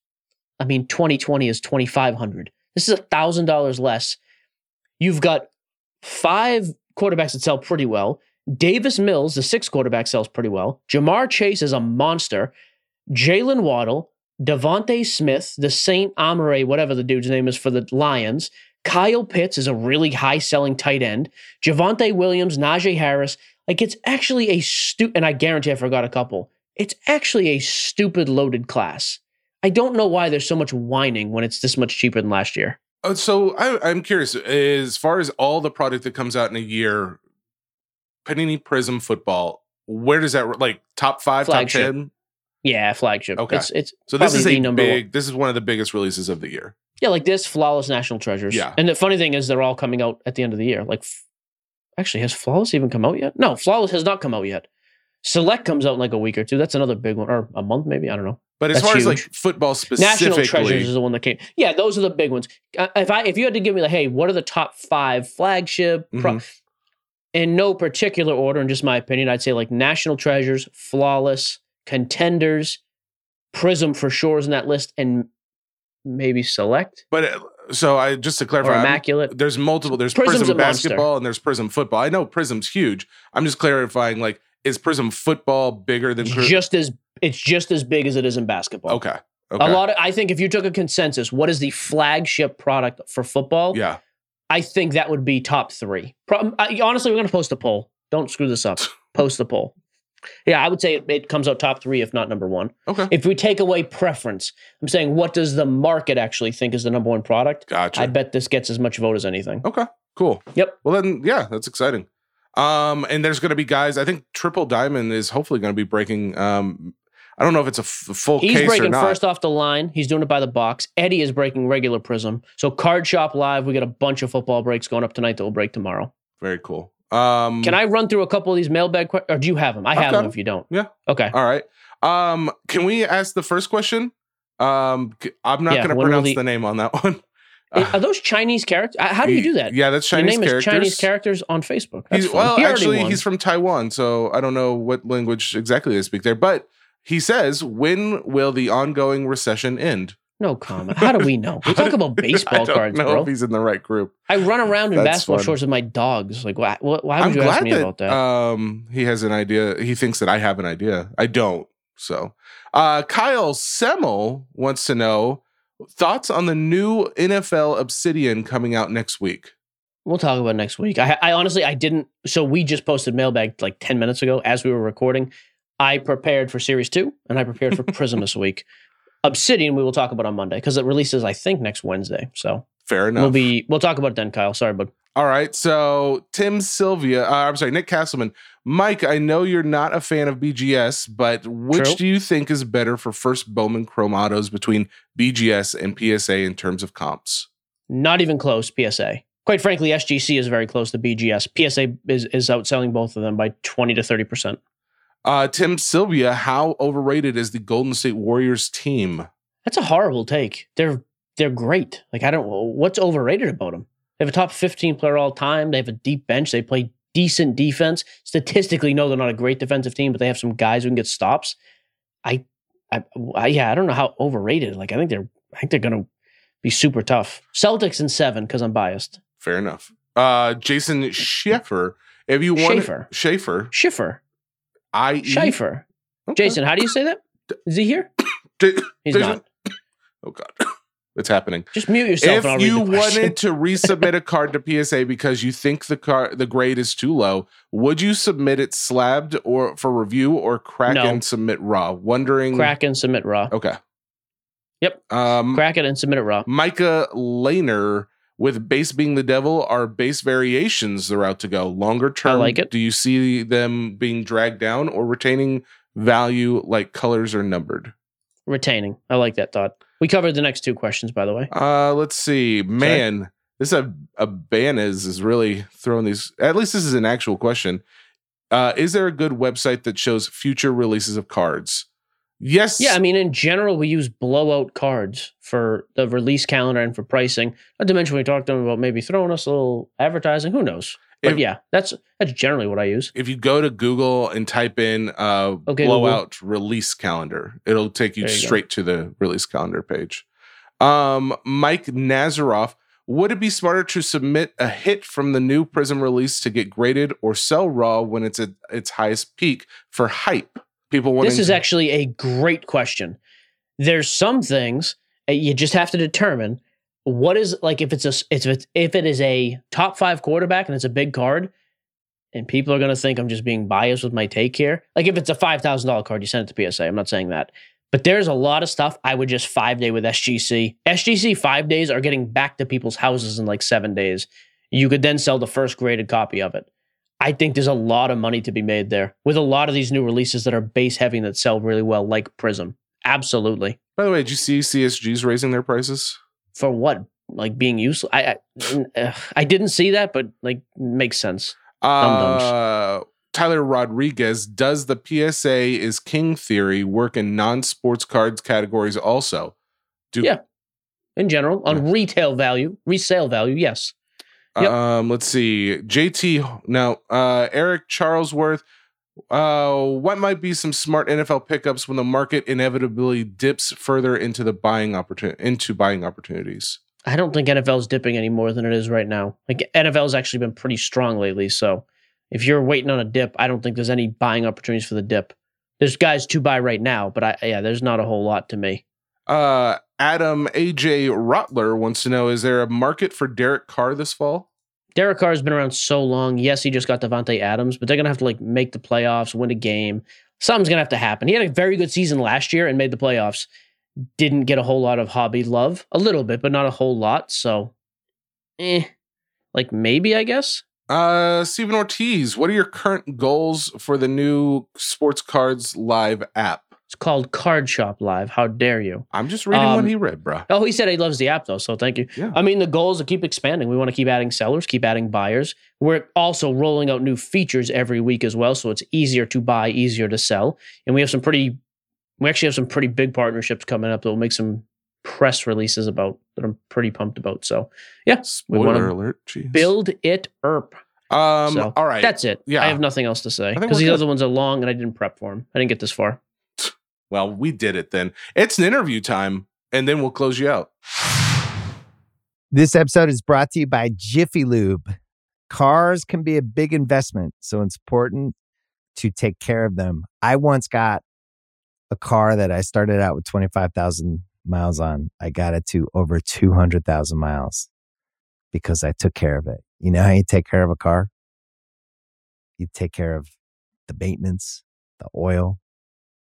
I mean, twenty twenty is twenty five hundred. This is a thousand dollars less. You've got five quarterbacks that sell pretty well. Davis Mills, the sixth quarterback, sells pretty well. Ja'Marr Chase is a monster. Jaylen Waddle, DeVonta Smith, the Saint Amare, whatever the dude's name is for the Lions. Kyle Pitts is a really high selling tight end. Javonte Williams, Najee Harris. Like it's actually a stu and I guarantee I forgot a couple. It's actually a stupid loaded class. I don't know why there's so much whining when it's this much cheaper than last year. Uh, so I, I'm curious, as far as all the product that comes out in a year, Panini Prism football, where does that like top five, Flagship. top ten? Yeah, flagship. Okay. It's it's So this is the a number one. This is one of the biggest releases of the year. Yeah, like this, flawless national treasures. Yeah. And the funny thing is, they're all coming out at the end of the year. Like, f- actually, has flawless even come out yet? No, flawless has not come out yet. Select comes out in like a week or two. That's another big one, or a month maybe. I don't know. But as That's far as like football football National treasures is the one that came. Yeah, those are the big ones. Uh, if I if you had to give me like, hey, what are the top five flagship? Pro- Mhm. in no particular order, in just my opinion, I'd say like national treasures, flawless, contenders, prism for sure is in that list, and maybe select but uh, so I just to or clarify, I'm- there's multiple. There's Prism's Prism a monster. basketball and there's Prism football. I know Prism's huge. I'm just clarifying. Like, is Prism football bigger than? It's Pri- just as it's just as big as it is in basketball. okay. Okay. A lot of I think if you took a consensus, what is the flagship product for football? yeah. I think that would be top three. Pro- I, honestly, we're going to post a poll. Don't screw this up. <laughs> Post the poll. Yeah, I would say it, it comes out top three, if not number one. Okay. If we take away preference, I'm saying what does the market actually think is the number one product? Gotcha. I bet this gets as much vote as anything. Okay, cool. Yep. Well then, yeah, that's exciting. Um, and there's going to be guys. I think Triple Diamond is hopefully going to be breaking. Um, I don't know if it's a f- full He's case or breaking not. first off the line. He's doing it by the box. Eddie is breaking regular Prism. So Card Shop Live, we got a bunch of football breaks going up tonight that will break tomorrow. Very cool. Um, Can I run through a couple of these mailbag questions? Or do you have them? I have got if you don't. Yeah. Okay. All right. Um, can we ask the first question? Um, I'm not Yeah, going to pronounce the- the name on that <laughs> one. Are those Chinese characters? How do you do that? Yeah, that's Your Chinese name characters. is Chinese characters on Facebook. Well, He actually, he's from Taiwan, so I don't know what language exactly they speak there. But he says, "When will the ongoing recession end?" No comment. How do we know? We talk about <laughs> I baseball don't cards, know bro. if he's in the right group. I run around in That's basketball fun. shorts with my dogs. Like, why, why would I'm you ask me that, about that? um he has an idea. He thinks that I have an idea. I don't. So, uh, Kyle Semmel wants to know thoughts on the new NFL Obsidian coming out next week. We'll talk about next week. I, I honestly, I didn't. So we just posted mailbag like 10 minutes ago as we were recording. I prepared for series two and I prepared for Prism this week. <laughs> Obsidian, we will talk about on Monday because it releases, I think, next Wednesday. So Fair enough. we'll be, we'll talk about it then, Kyle. Sorry, but All right. So Tim Sylvia, uh, I'm sorry, Nick Castleman. Mike, I know you're not a fan of BGS, but which True. do you think is better for first Bowman Chrome Autos between BGS and PSA in terms of comps? not even close. PSA. Quite frankly, SGC is very close to BGS. PSA is, is outselling both of them by 20 to 30%. Uh, Tim Sylvia, how overrated is the Golden State Warriors team? That's a horrible take. They're they're great. Like I don't what's overrated about them. They have a top 15 player all time. They have a deep bench. They play decent defense. Statistically, no, they're not a great defensive team, but they have some guys who can get stops. I, I, I yeah, I don't know how overrated. Like I think they're I think they're gonna be super tough. Celtics in seven because I'm biased. Fair enough. Uh, Jason Schaefer, if you want Schaefer. Schaefer, Schiffer, I E Schaefer. Jason, how do you say that? Is he here? He's Jason- not. Oh God, <coughs> it's happening. Just mute yourself. if and I'll read you wanted to <laughs> resubmit a card to PSA because you think the card the grade is too low, would you submit it slabbed or for review or crack No. and submit raw? Wondering. crack and submit raw. Okay. Yep. Um, Crack it and submit it raw. Micah Laner with base being the devil are base variations the route to go. Longer term, I like it. Do you see them being dragged down or retaining value like colors are numbered? Retaining. I like that thought. We covered the next two questions, by the way. Uh, let's see. Man, this a a Abanez is really throwing these. At least this is an actual question. Uh, is there a good website that shows future releases of cards? Yes. Yeah, I mean, in general, we use blowout cards for the release calendar and for pricing. Not to mention, we talked to them about maybe throwing us a little advertising. Who knows? But If- yeah, that's that's generally what I use. if you go to Google and type in uh, Okay, blowout release calendar, it'll take you you go. straight to the release calendar page. Um, Mike Nazaroff, would it be smarter to submit a hit from the new Prism release to get graded or sell raw when it's at its highest peak for hype? People wanting This is to- actually a great question. There's some things uh, you just have to determine what is like if it's a if it's if it is a top five quarterback and it's a big card, and people are going to think I'm just being biased with my take here. Like if it's a five thousand dollar card, you send it to PSA. I'm not saying that, but there's a lot of stuff I would just five day with SGC. SGC five days are getting back to people's houses in like seven days. You could then sell the first graded copy of it. I think there's a lot of money to be made there with a lot of these new releases that are base heavy and that sell really well, like Prism. Absolutely. By the way, did you see CSGs raising their prices? For what? Like being useful? I I, <sighs> I didn't see that, but like makes sense. Uh, Tyler Rodriguez, does the PSA is king theory work in non-sports cards categories also? Do Yeah. In general, on retail value, resale value, yes. Yep. Um, let's see. JT now, uh, Eric Charlesworth. Uh, what might be some smart NFL pickups when the market inevitably dips further into the buying opportunity into buying opportunities? I don't think NFL's dipping any more than it is right now. Like NFL's actually been pretty strong lately. So if you're waiting on a dip, I don't think there's any buying opportunities for the dip. There's guys to buy right now, but I yeah, there's not a whole lot to me. Uh, Adam AJ Rotler wants to know: Is there a market for Derek Carr this fall? Derek Carr has been around so long. Yes, he just got Davante Adams, but they're gonna have to like make the playoffs, win a game. Something's gonna have to happen. He had a very good season last year and made the playoffs. Didn't get a whole lot of hobby love, a little bit, but not a whole lot. So, eh, like maybe I guess. Uh, Stephen Ortiz, what are your current goals for the new Sports Cards Live app? It's called Card Shop Live. How dare you? I'm just reading what Um, he read, bro. Oh, he said he loves the app though, so thank you. Yeah. I mean, the goal is to keep expanding. We want to keep adding sellers, keep adding buyers. We're also rolling out new features every week as well, so it's easier to buy, easier to sell. And we have some pretty, we actually have some pretty big partnerships coming up that will make some press releases about that I'm pretty pumped about. So yes. we Spoiler alert. Jeez. build it erp. Um. So, all right. That's it. Yeah. I have nothing else to say because these other ones are long and I didn't prep for them. I didn't get this far. Well, we did it then. It's an interview time, and then we'll close you out. This episode is brought to you by Jiffy Lube. Cars can be a big investment, so it's important to take care of them. I once got a car that I started out with 25,000 miles on. I got it to over 200,000 miles because I took care of it. You know how you take care of a car? You take care of the maintenance, the oil,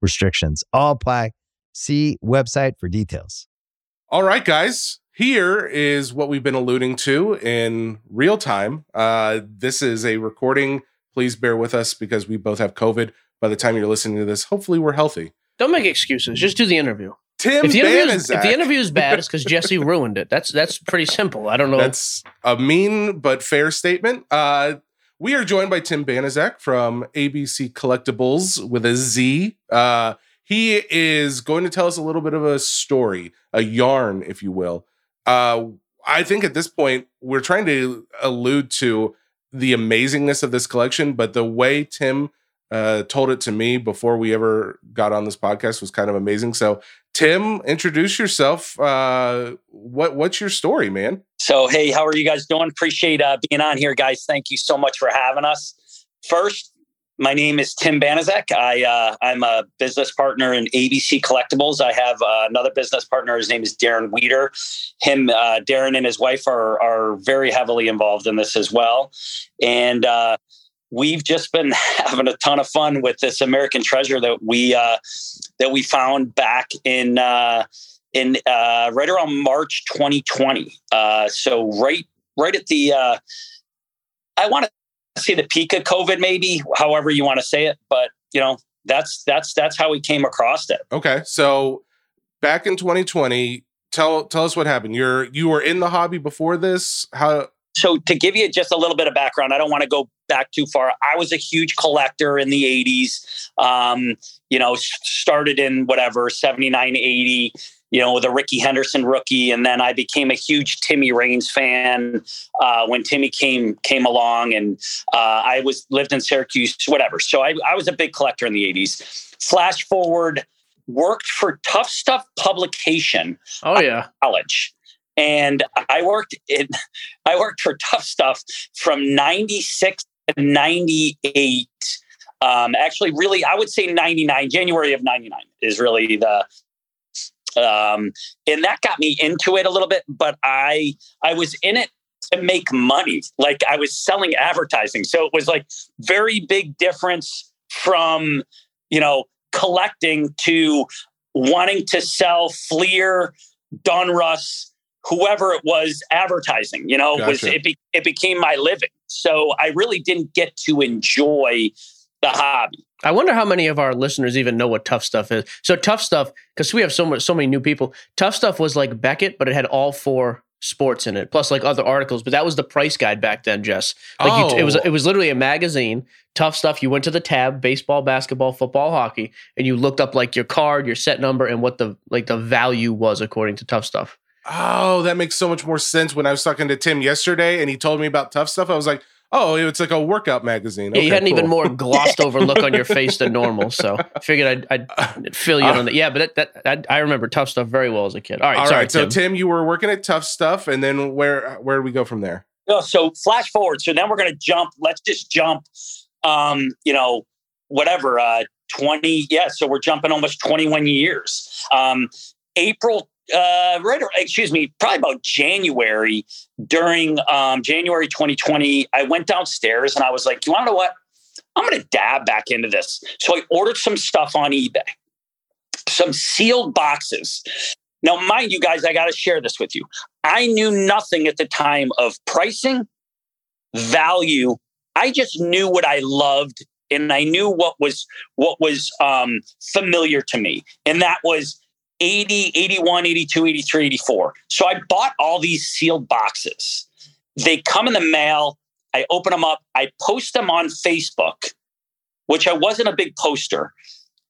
restrictions all apply. See website for details. All right, guys. Here is what we've been alluding to in real time. Uh, this is a recording. Please bear with us because we both have COVID. By the time you're listening to this, hopefully we're healthy. Don't make excuses. Just do the interview. Tim If the, interview is, if the interview is bad, it's because Jesse <laughs> ruined it. That's that's pretty simple. I don't know. That's a mean but fair statement. Uh, we are joined by Tim Banaszak from ABC Collectibles with a Z. Uh, he is going to tell us a little bit of a story, a yarn, if you will. Uh, I think at this point, we're trying to allude to the amazingness of this collection, but the way Tim uh, told it to me before we ever got on this podcast was kind of amazing. So, Tim, introduce yourself. Uh, what what's your story, man? So, hey, how are you guys doing? Appreciate uh, being on here, guys. Thank you so much for having us. First, my name is Tim Banaszak. I uh, I'm a business partner in ABC Collectibles. I have uh, another business partner. His name is Darren Weeder. Him, uh, Darren, and his wife are are very heavily involved in this as well, and uh, we've just been <laughs> having a ton of fun with this American treasure that we uh, that we found back in uh, in uh, right around March 2020. Uh, so right right at the uh, I want to say the peak of COVID, maybe however you want to say it, but you know that's that's that's how we came across it. Okay, so back in 2020, tell tell us what happened. You're you were in the hobby before this. How? So to give you just a little bit of background, I don't want to go back too far. I was a huge collector in the 80s. Um, you know, started in whatever 79, 80 you know, with a Rickey Henderson rookie, and then I became a huge Timmy Raines fan uh, when Timmy came came along, and uh, I was lived in Syracuse, whatever. So I, I was a big collector in the '80s. Flash forward, worked for Tuff Stuff Publication. oh yeah. College. And I worked in <laughs> I worked for Tuff Stuff from 96 to 98. Um, actually, really, I would say 99, January of 99 is really the um, and that got me into it a little bit but i i was in it to make money like i was selling advertising so it was like very big difference from you know collecting to wanting to sell fleer donruss whoever it was advertising you know it was it, be, it became my living so i really didn't get to enjoy the hobby I wonder how many of our listeners even know what Tuff Stuff is. So Tuff Stuff, because we have so much, so many new people. Tuff Stuff was like Beckett, but it had all four sports in it, plus like other articles. But that was the price guide back then, Jess. Like you, it was, Oh. it was literally a magazine. Tuff Stuff. You went to the tab: baseball, basketball, football, hockey, and you looked up like your card, your set number, and what the like the value was according to Tuff Stuff. Oh, that makes so much more sense. When I was talking to Tim yesterday, and he told me about tuff stuff, I was like, "Oh, it's like a workout magazine." Yeah, you Okay, had an even more glossed over look on your face than normal. So I <laughs> figured I'd, I'd fill you in on that. Yeah, but that, that I, I remember tuff stuff very well as a kid. All right, All sorry, right, so Tim. Tim, you were working at Tuff Stuff, and then where where do we go from there? No, so flash forward. So then we're going to jump. Let's just jump. Um, you know, whatever. Uh, twenty. Yeah. So we're jumping almost twenty-one years. Um, April. Uh, right. or- Excuse me. Probably about January. During um, January 2020, I went downstairs and I was like, "You want to know what? I'm going to dab back into this." So I ordered some stuff on eBay. Some sealed boxes. Now, mind you, guys, I got to share this with you. I knew nothing at the time of pricing, value. I just knew what I loved and I knew what was what was um, familiar to me. And that was 80, 81, 82, 83, 84. So I bought all these sealed boxes. They come in the mail. I open them up. I post them on Facebook, which I wasn't a big poster,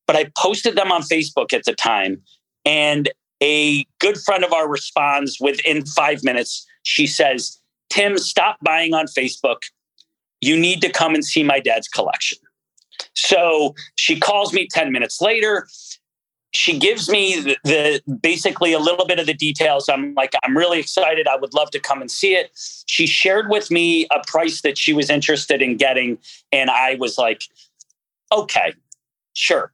but I posted them on Facebook at the time. And a good friend of ours responds within five minutes. She says, Tim, stop buying on Facebook. You need to come and see my dad's collection. So she calls me 10 minutes later. She gives me the, the basically a little bit of the details. I'm like, I'm really excited. I would love to come and see it. She shared with me a price that she was interested in getting. And I was like, okay, sure.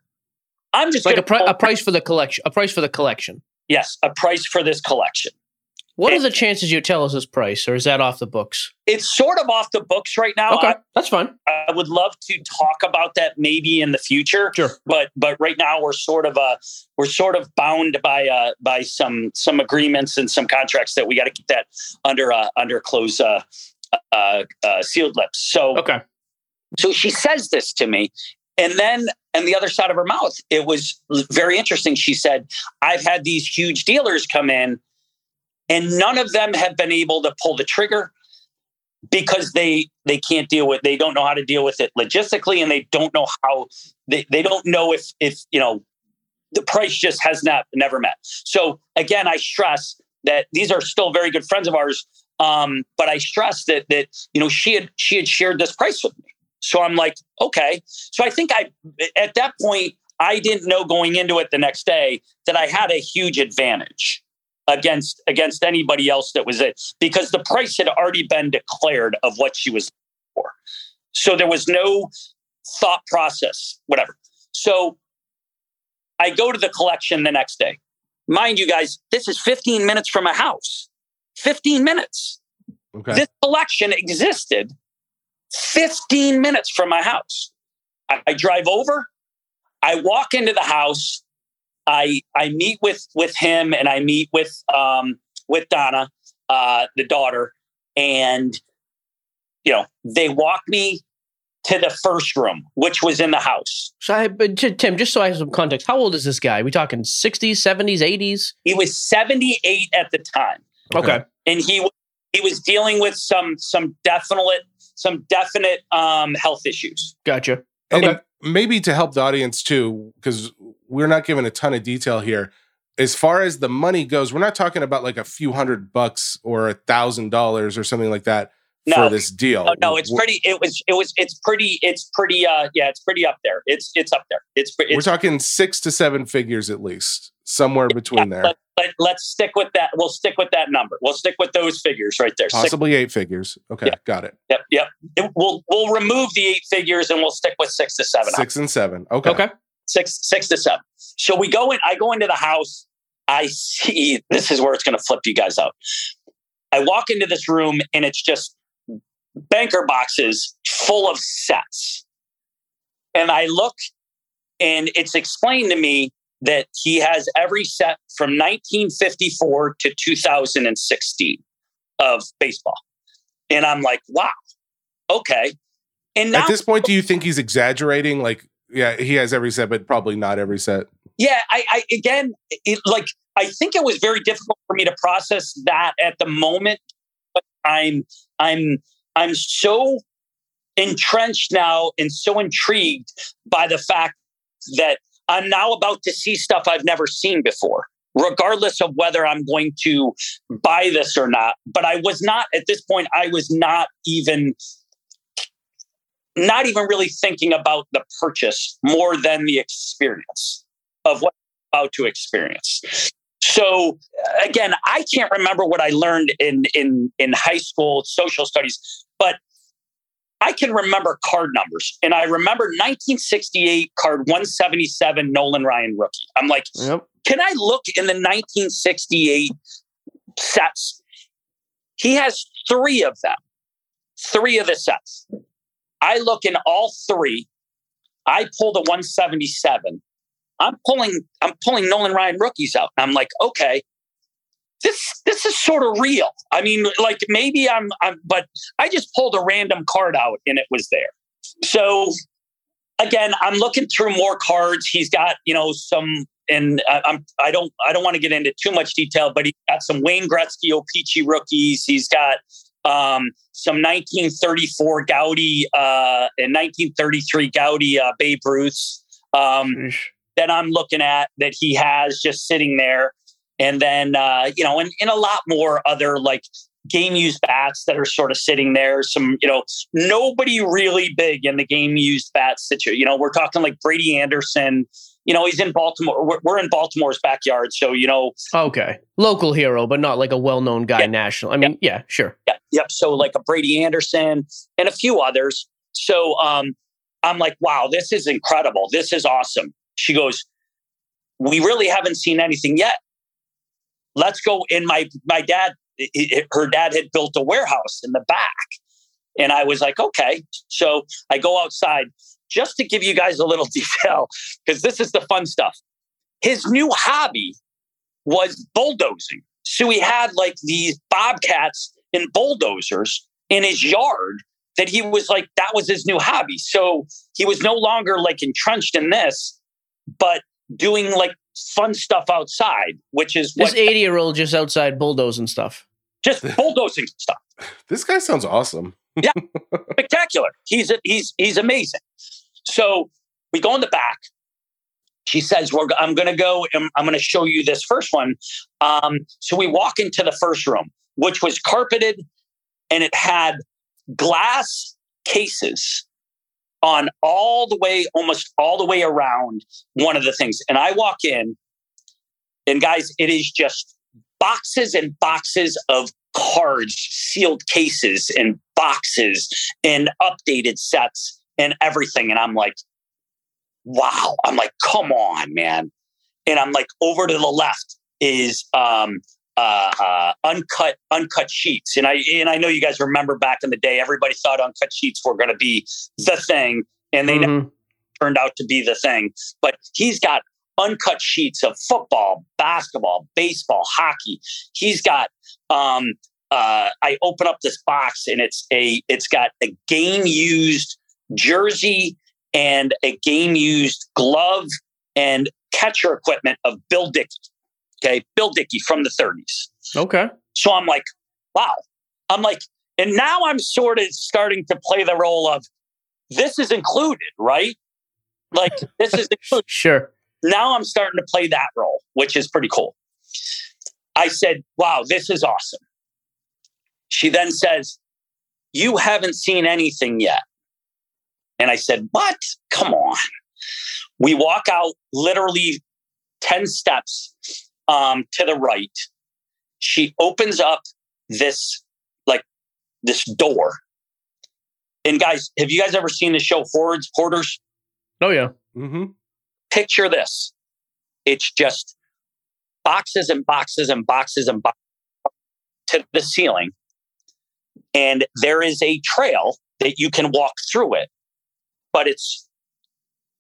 I'm just like a, pri- a price for the collection. A price for the collection. yes, a price for this collection. What are the chances you tell us this price, or is that off the books? It's sort of off the books right now. Okay, that's fine. I, I would love to talk about that maybe in the future, Sure. but but right now we're sort of uh we're sort of bound by uh by some some agreements and some contracts that we got to keep that under uh under close uh uh, uh sealed lips. So Okay. so she says this to me And then, and the other side of her mouth, it was very interesting. She said, I've had these huge dealers come in, and none of them have been able to pull the trigger because they they can't deal with they don't know how to deal with it logistically and they don't know how they, they don't know if if you know the price just has not never met. So again i stress that these are still very good friends of ours um, but i stress that that you know she had she had shared this price with me. So i'm like okay. So i think i at that point i didn't know going into it the next day that i had a huge advantage against against anybody else that was it because the price had already been declared of what she was for. So there was no thought process, whatever. So I go to the collection the next day. Mind you guys, this is 15 minutes from a house. 15 minutes. Okay. This collection existed 15 minutes from my house. I, I drive over, I walk into the house, I I meet with with him and I meet with um, with Donna, uh, the daughter, and you know they walk me to the first room, which was in the house. So, I, but Tim, just so I have some context, how old is this guy? Are we talking sixties, seventies, eighties? He was seventy eight at the time. Okay, and he he was dealing with some some definite some definite um, health issues. Gotcha. Okay. And maybe to help the audience too, because we're not given a ton of detail here. As far as the money goes, we're not talking about like a few hundred bucks or a thousand dollars or something like that no, for this deal. No, no, it's pretty. It was. It was. It's pretty. It's pretty. Uh, yeah, it's pretty up there. It's. It's up there. It's. it's we're talking six to seven figures at least, somewhere between yeah, there. Let, let, us stick with that. We'll stick with that number. We'll stick with those figures right there. Possibly six. eight figures. Okay, yep. got it. Yep, yep. It, we'll we'll remove the eight figures and we'll stick with six to seven. Six and seven. Okay. Okay. Six six to seven. So we go in. I go into the house. I see. This is where it's going to flip you guys out. I walk into this room and it's just banker boxes full of sets. And I look and it's explained to me that he has every set from 1954 to 2016 of baseball. And I'm like, wow, okay. And now, at this point, do you think he's exaggerating? Like, yeah, he has every set, but probably not every set. Yeah, I, I again, it, like, I think it was very difficult for me to process that at the moment. But I'm, I'm, I'm so entrenched now and so intrigued by the fact that I'm now about to see stuff I've never seen before, regardless of whether I'm going to buy this or not. But I was not at this point, I was not even not even really thinking about the purchase more than the experience of what I'm about to experience. So again, I can't remember what I learned in in in high school social studies, but I can remember card numbers. And I remember 1968 card 177 Nolan Ryan rookie. I'm like, yep. can I look in the 1968 sets? He has three of them, three of the sets. I look in all three. I pull the 177. I'm pulling, I'm pulling Nolan Ryan rookies out. I'm like, okay, this this is sort of real. I mean, like maybe I'm, I'm, but I just pulled a random card out and it was there. So again, I'm looking through more cards. He's got you know some, and I'm I don't I don't want to get into too much detail, but he's got some Wayne Gretzky O-Pee-Chee rookies. He's got um, some 1934 Goudey uh, and 1933 Goudey uh, Babe Ruths. Um, that I'm looking at that he has just sitting there and then uh, you know, and, and a lot more other like game used bats that are sort of sitting there. Some, you know, nobody really big in the game used bat situation. You know, we're talking like Brady Anderson. You know, he's in Baltimore. We're, we're in Baltimore's backyard, so you know. Okay, local hero, but not like a well-known guy yeah. national. I mean, yeah, yeah sure. Yeah, yep. So like a Brady Anderson and a few others. So um, I'm like, wow, this is incredible. This is awesome. She goes, we really haven't seen anything yet let's go in my my dad it, her dad had built a warehouse in the back. And i was like okay. So i go outside just to give you guys a little <laughs> detail because this is the fun stuff. His new hobby was bulldozing. So he had like these bobcats and bulldozers in his yard that he was like that was his new hobby. So he was no longer like entrenched in this, but doing like fun stuff outside, which is this 80 year old just outside bulldozing stuff. Just <laughs> bulldozing stuff. This guy sounds awesome. yeah, <laughs> spectacular. He's a, he's he's amazing. So we go in the back. She says, "We're I'm going to go and I'm going to show you this first one." Um, so we walk into the first room, which was carpeted, and it had glass cases on all the way, almost all the way around one of the things. And I walk in, and guys, it is just boxes and boxes of cards, sealed cases, and boxes, and updated sets, and everything. And I'm like, wow. I'm like, come on, man. And I'm like, over to the left is um, uh, uh, uncut uncut sheets. And I and I know you guys remember back in the day, everybody thought uncut sheets were going to be the thing, and they mm-hmm. turned out to be the thing. But he's got uncut sheets of football, basketball, baseball, hockey. He's got. Um, uh, I open up this box and it's a it's got a game used jersey and a game used glove and catcher equipment of Bill Dickey. Okay. Bill Dickey from the 30s. Okay. So I'm like, wow. I'm like, and now I'm sort of starting to play the role of this is included, right? Like this is <laughs> included. sure. Now I'm starting to play that role, which is pretty cool. I said, wow, this is awesome. She then says, You haven't seen anything yet. And I said, What? Come on. We walk out literally 10 steps um, to the right. She opens up this like this door. And guys, have you guys ever seen the show Hoards Hoarders? Oh yeah. Mm-hmm. Picture this. It's just boxes and boxes and boxes and boxes to the ceiling. And there is a trail that you can walk through it, but it's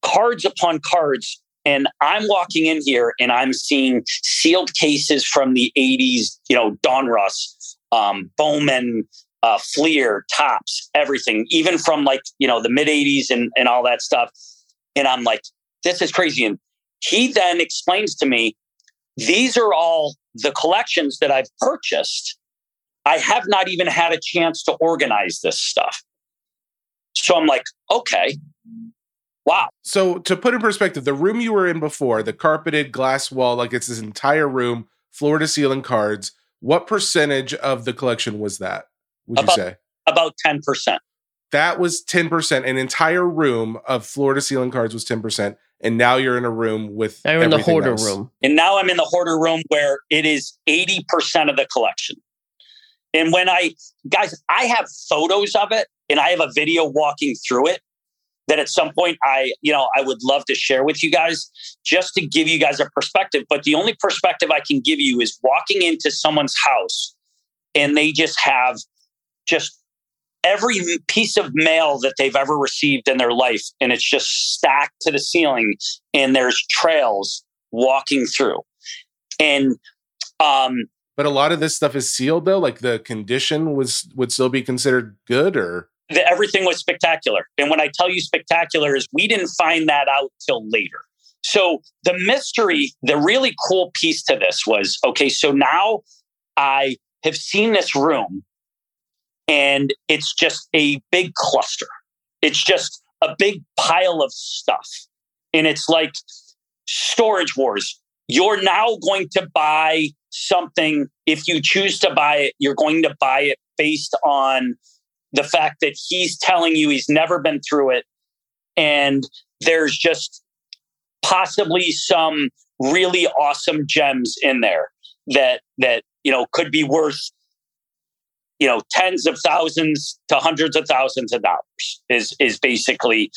cards upon cards and I'm walking in here and I'm seeing sealed cases from the 80s, you know, Donruss, um, Bowman, uh, Fleer, Topps, everything, even from like, you know, the mid 80s and, and all that stuff. And I'm like, this is crazy. And he then explains to me, these are all the collections that I've purchased. I have not even had a chance to organize this stuff. So I'm like, okay, Wow. So to put in perspective, the room you were in before, the carpeted glass wall, like it's this entire room, floor to ceiling cards. What percentage of the collection was that? Would about, you say? About 10%. That was 10%. An entire room of floor to ceiling cards was 10%. And now you're in a room with. Now you're in the hoarder else. room. And now I'm in the hoarder room where it is 80% of the collection. And when I, guys, I have photos of it and I have a video walking through it that at some point I, you know, I would love to share with you guys just to give you guys a perspective. But the only perspective I can give you is walking into someone's house and they just have just every piece of mail that they've ever received in their life and it's just stacked to the ceiling and there's trails walking through. And um but a lot of this stuff is sealed though like the condition was would still be considered good or the, everything was spectacular. And when I tell you spectacular, is we didn't find that out till later. So the mystery, the really cool piece to this was okay, so now I have seen this room and it's just a big cluster. It's just a big pile of stuff. And it's like storage wars. You're now going to buy something. If you choose to buy it, you're going to buy it based on the fact that he's telling you he's never been through it. And there's just possibly some really awesome gems in there that that you know could be worth you know tens of thousands to hundreds of thousands of dollars is is basically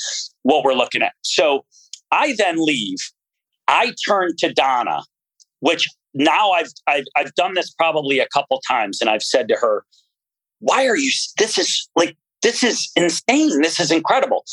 what we're looking at. So i then leave. I turn to donna which now I've, I've i've done this probably a couple times and i've said to her why are you, this is like, this is insane. This is incredible.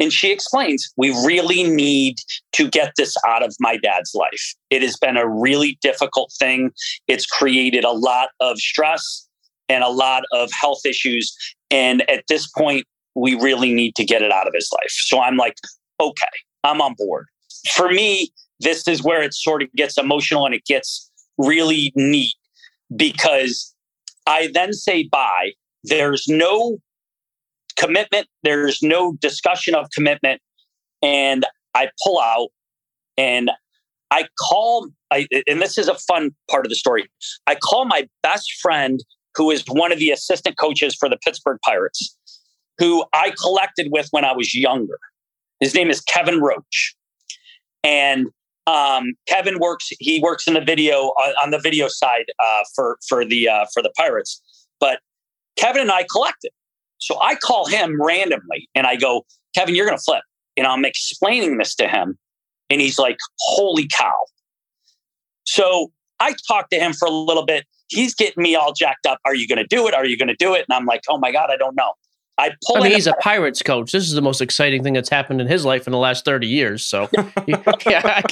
And she explains, we really need to get this out of my dad's life. It has been a really difficult thing. It's created a lot of stress and a lot of health issues. And at this point, we really need to get it out of his life. So I'm like, okay, I'm on board. For me, this is where it sort of gets emotional and it gets really neat because I then say bye. There's no commitment, there's no discussion of commitment. And I pull out and I call, I, and this is a fun part of the story. I call my best friend, who is one of the assistant coaches for the Pittsburgh Pirates, who I collected with when I was younger. His name is Kevin Roach. And um, Kevin works. He works in the video on, on the video side uh, for for the uh, for the Pirates. But Kevin and I collected. So I call him randomly and I go, Kevin, you're going to flip. And I'm explaining this to him, and he's like, "Holy cow!" So I talked to him for a little bit. He's getting me all jacked up. Are you going to do it? Are you going to do it? And I'm like, "Oh my god, I don't know." I pull. I mean, he's a Pirates coach. This is the most exciting thing that's happened in his life in the last thirty years. So, <laughs> <laughs> yeah,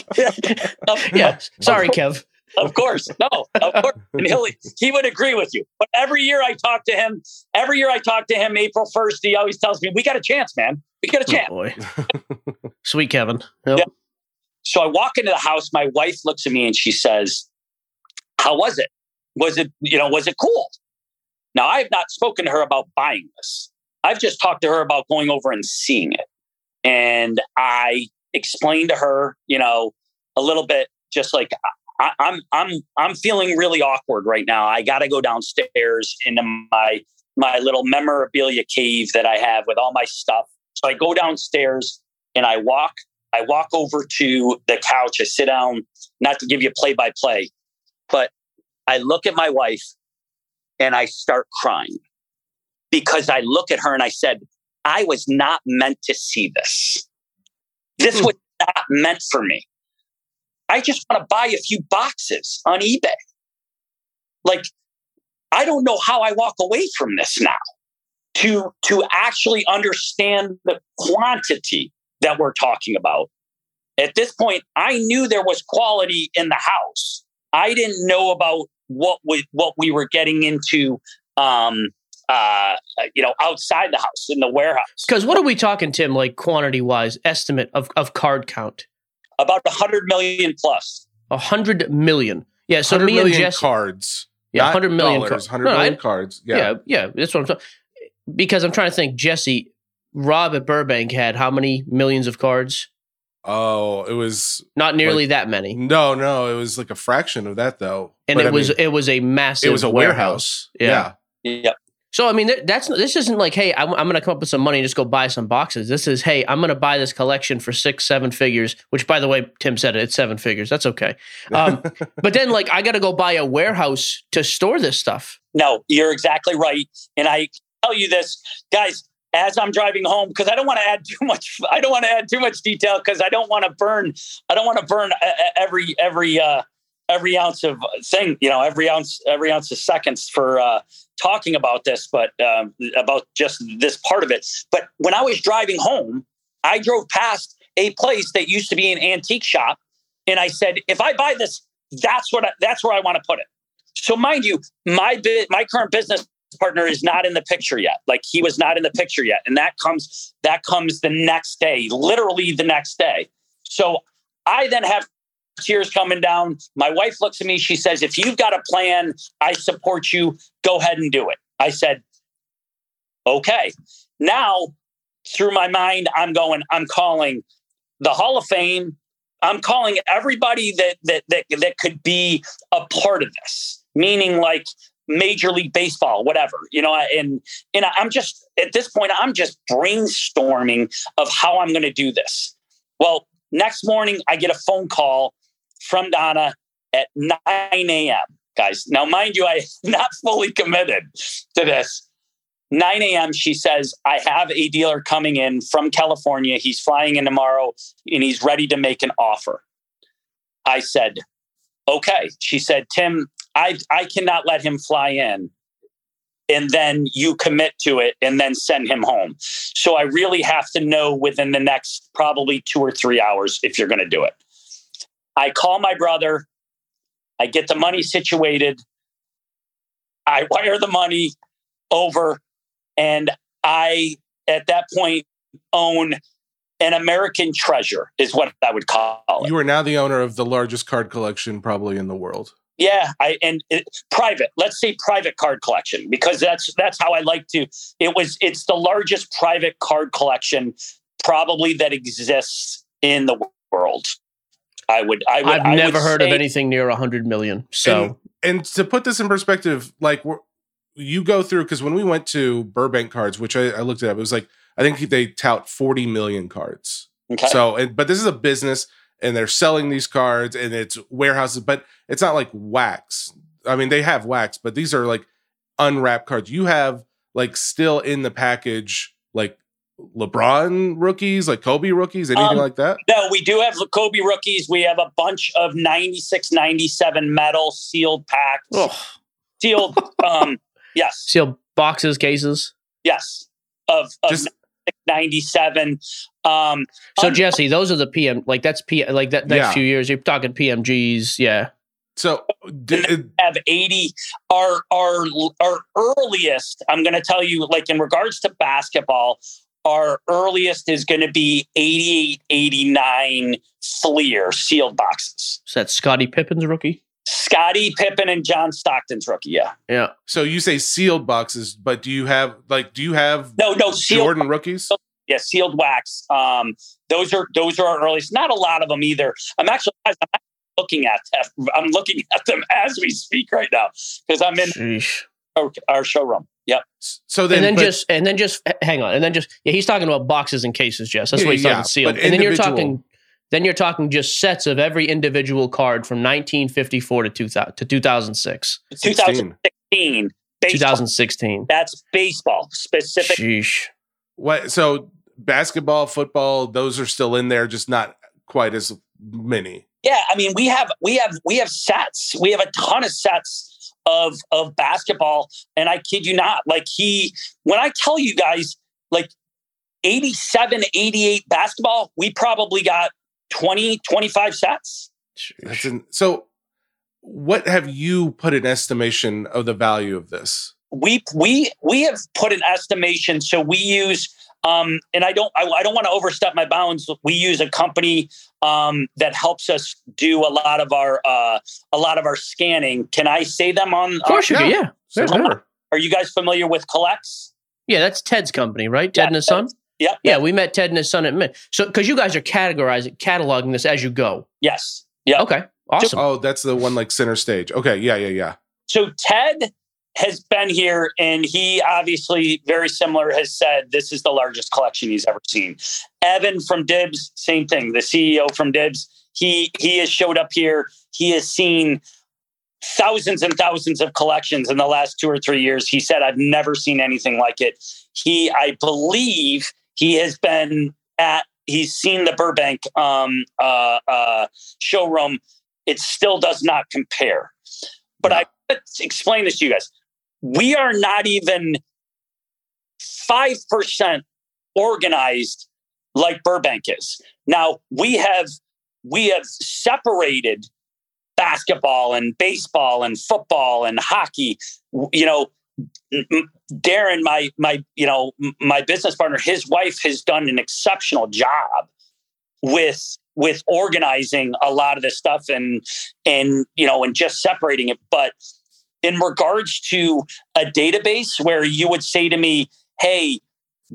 oh, yeah. Sorry, Kev. Of course, no, of course, and he'll, he would agree with you. But every year I talk to him, every year I talk to him, April first, he always tells me, "We got a chance, man. We got a oh, chance." Oh, boy, <laughs> sweet Kevin. Yep. Yep. So I walk into the house. My wife looks at me and she says, "How was it? Was it you know was it cool?" Now I have not spoken to her about buying this. I've just talked to her about going over and seeing it. And I explained to her, you know, a little bit, just like I, am I'm, I'm, I'm feeling really awkward right now. I got to go downstairs into my, my little memorabilia cave that I have with all my stuff. So I go downstairs and I walk, I walk over to the couch. I sit down, not to give you play by play, but I look at my wife and I start crying because I look at her and I said, I was not meant to see this. This hmm. was not meant for me. I just want to buy a few boxes on eBay. Like, I don't know how I walk away from this now to, to actually understand the quantity that we're talking about. At this point, I knew there was quality in the house. I didn't know about what we what we were getting into um, uh, you know, outside the house in the warehouse. Because what are we talking, Tim? Like quantity wise, estimate of of card count? About a hundred million plus. A hundred million. Yeah. So me and Jesse cards. Yeah, hundred million cards. Hundred no, million I, cards. Yeah. yeah, yeah. That's what I'm talking. Because I'm trying to think. Jesse, Rob at Burbank had how many millions of cards? Oh, it was not nearly like, that many. No, no, it was like a fraction of that though. And but it I was mean, it was a massive. It was a warehouse. warehouse. Yeah. yeah. So I mean, that's this isn't like, hey, I'm, I'm going to come up with some money and just go buy some boxes. This is, hey, I'm going to buy this collection for six, seven figures. Which, by the way, Tim said it, it's seven figures. That's okay. Um, <laughs> but then, like, I got to go buy a warehouse to store this stuff. No, you're exactly right. And I tell you this, guys, as I'm driving home, because I don't want to add too much. I don't want to add too much detail because I don't want to burn. I don't want to burn every every uh, every ounce of thing. You know, every ounce every ounce of seconds for. Uh, talking about this, but um, about just this part of it. But when I was driving home, I drove past a place that used to be an antique shop, and I said, if I buy this, that's what I, that's where I want to put it. So, mind you, my my current business partner is not in the picture yet. Like he was not in the picture yet, and that comes that comes the next day, literally the next day. So I then have tears coming down. My wife looks at me. She says, If you've got a plan, I support you. Go ahead and do it. I said, Okay. Now, through my mind, I'm going, I'm calling the Hall of Fame. I'm calling everybody that that that, that could be a part of this, meaning like Major League Baseball, whatever, you know, and and I'm just at this point, I'm just brainstorming of how I'm going to do this. Well, next morning I get a phone call from Donna at 9 a.m. Guys, now mind you, I'm not fully committed to this. 9 a.m. She says, I have a dealer coming in from California. He's flying in tomorrow and he's ready to make an offer. I said, okay. She said, Tim, I, I cannot let him fly in and then you commit to it and then send him home. So I really have to know within the next probably two or three hours if you're going to do it. I call my brother. I get the money situated. I wire the money over. and I at that point own an American treasure is what I would call it. You are now the owner of the largest card collection probably in the world. Yeah, I and it, private. Let's say private card collection because that's that's how I like to. It was it's the largest private card collection probably that exists in the world. I would. I would. I've I never would heard say, of anything near a hundred million. So and to put this in perspective, like we're, you go through because when we went to Burbank Cards, which I, I looked at, it was like I think they tout forty million cards. Okay. So, and, but this is a business, and they're selling these cards, and it's warehouses, but it's not like wax. I mean, they have wax, but these are like unwrapped cards. You have like still in the package, like LeBron rookies, like Kobe rookies, anything Um, like that. No, we do have Kobe rookies. We have a bunch of 96, 97 metal sealed packs. Ugh. Sealed. um, <laughs> yes, sealed boxes, cases. yes. Of, of Just 97. Um, So Um, Jesse, those are the PM. Like that's P. Like that next Yeah. few years, you're talking PMGs. Yeah. So, d- have 80 our our our earliest i'm going to tell you like in regards to basketball our earliest is going to be 88 89 Fleer sealed boxes So that's Scottie Pippen's rookie. Scottie pippen and john stockton's rookie yeah Yeah. so you say sealed boxes, but do you have like do you have no no sealed Jordan rookies? yeah sealed wax um those are those are our earliest not a lot of them either i'm actually I'm looking at them. i'm looking at them <laughs> as we speak right now because i'm in our, our showroom yep So then, and then but- just and then just hang on and then just yeah he's talking about boxes and cases Jess that's Yeah, what he's yeah, talking sealed but and then you're talking then you're talking just sets of every individual card from 1954 to 2000 to 2006 2016 baseball. 2016 That's baseball specific. Sheesh. What? So basketball, football, those are still in there, just not quite as many. Yeah, I mean we have we have we have sets. We have a ton of sets of of basketball, and I kid you not, like he when I tell you guys like 87, 88 basketball, we probably got 20, 25 sets. That's in, so. What have you put an estimation of the value of this? we we we have put an estimation so we use um and i don't i, I don't want to overstep my bounds. We use a company um that helps us do a lot of our uh a lot of our scanning. Can i say them on of course you yeah. do yeah So sure. are you guys familiar with CollX yeah that's ted's company right? Ted Yeah, and his son? Yep. Yeah we met ted and his son at Mint. so because you guys are categorizing cataloging this as you go. Yes. Yeah okay awesome. Oh, that's the one like center stage. Okay, yeah, yeah, yeah. so ted has been here and he obviously very similar has said this is the largest collection he's ever seen. Evan from Dibbs same thing. The ceo from Dibbs he he has showed up here. He has seen thousands and thousands of collections in the last two or three years. He said i've never seen anything like it. He i believe he has been at he's seen the burbank um, uh, uh, showroom. It still does not compare. But Yeah. i let's explain this to you guys we are not even 5% organized like Burbank is. Now, we have we have separated basketball and baseball and football and hockey. You know, Darren, my my you know my business partner, his wife has done an exceptional job with with organizing a lot of this stuff and and you know and just separating it. But in regards to a database where you would say to me, "Hey,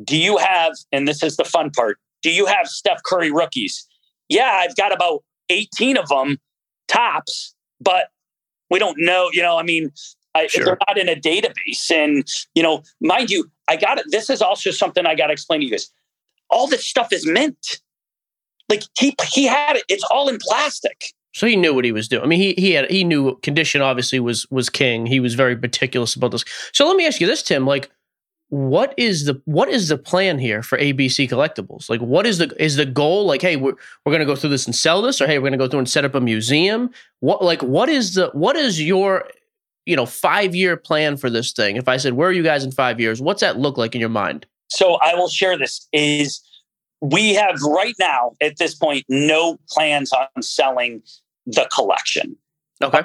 do you have?" And this is the fun part. Do you have Steph Curry rookies? Yeah, I've got about 18 of them tops, but we don't know. You know, I mean, I, Sure. they're not in a database. And you know, mind you, I got it. This is also something I got to explain to you guys. All this stuff is mint. Like he he had it. It's all in plastic. So he knew what he was doing. I mean, he he had he knew condition obviously was was king. He was very meticulous about this. So let me ask you this, Tim. Like, what is the what is the plan here for ABC Collectibles? Like, what is the is the goal? Like, hey, we're we're gonna go through this and sell this, or hey, we're gonna go through and set up a museum. What like what is the what is your you know five year plan for this thing? If I said, where are you guys in five years? What's that look like in your mind? so I will share this is we have right now at this point no plans on selling the collection. Okay.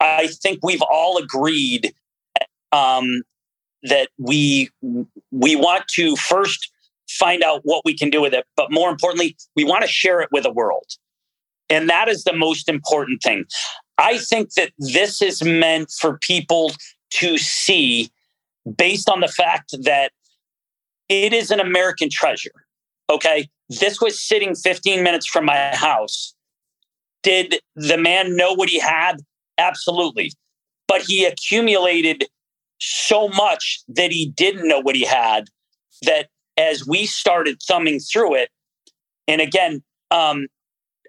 I think we've all agreed um, that we we want to first find out what we can do with it, but more importantly, we want to share it with the world. And that is the most important thing. I think that this is meant for people to see based on the fact that it is an American treasure. Okay. This was sitting 15 minutes from my house. Did the man know what he had? Absolutely. But he accumulated so much that he didn't know what he had that as we started thumbing through it, and again, um,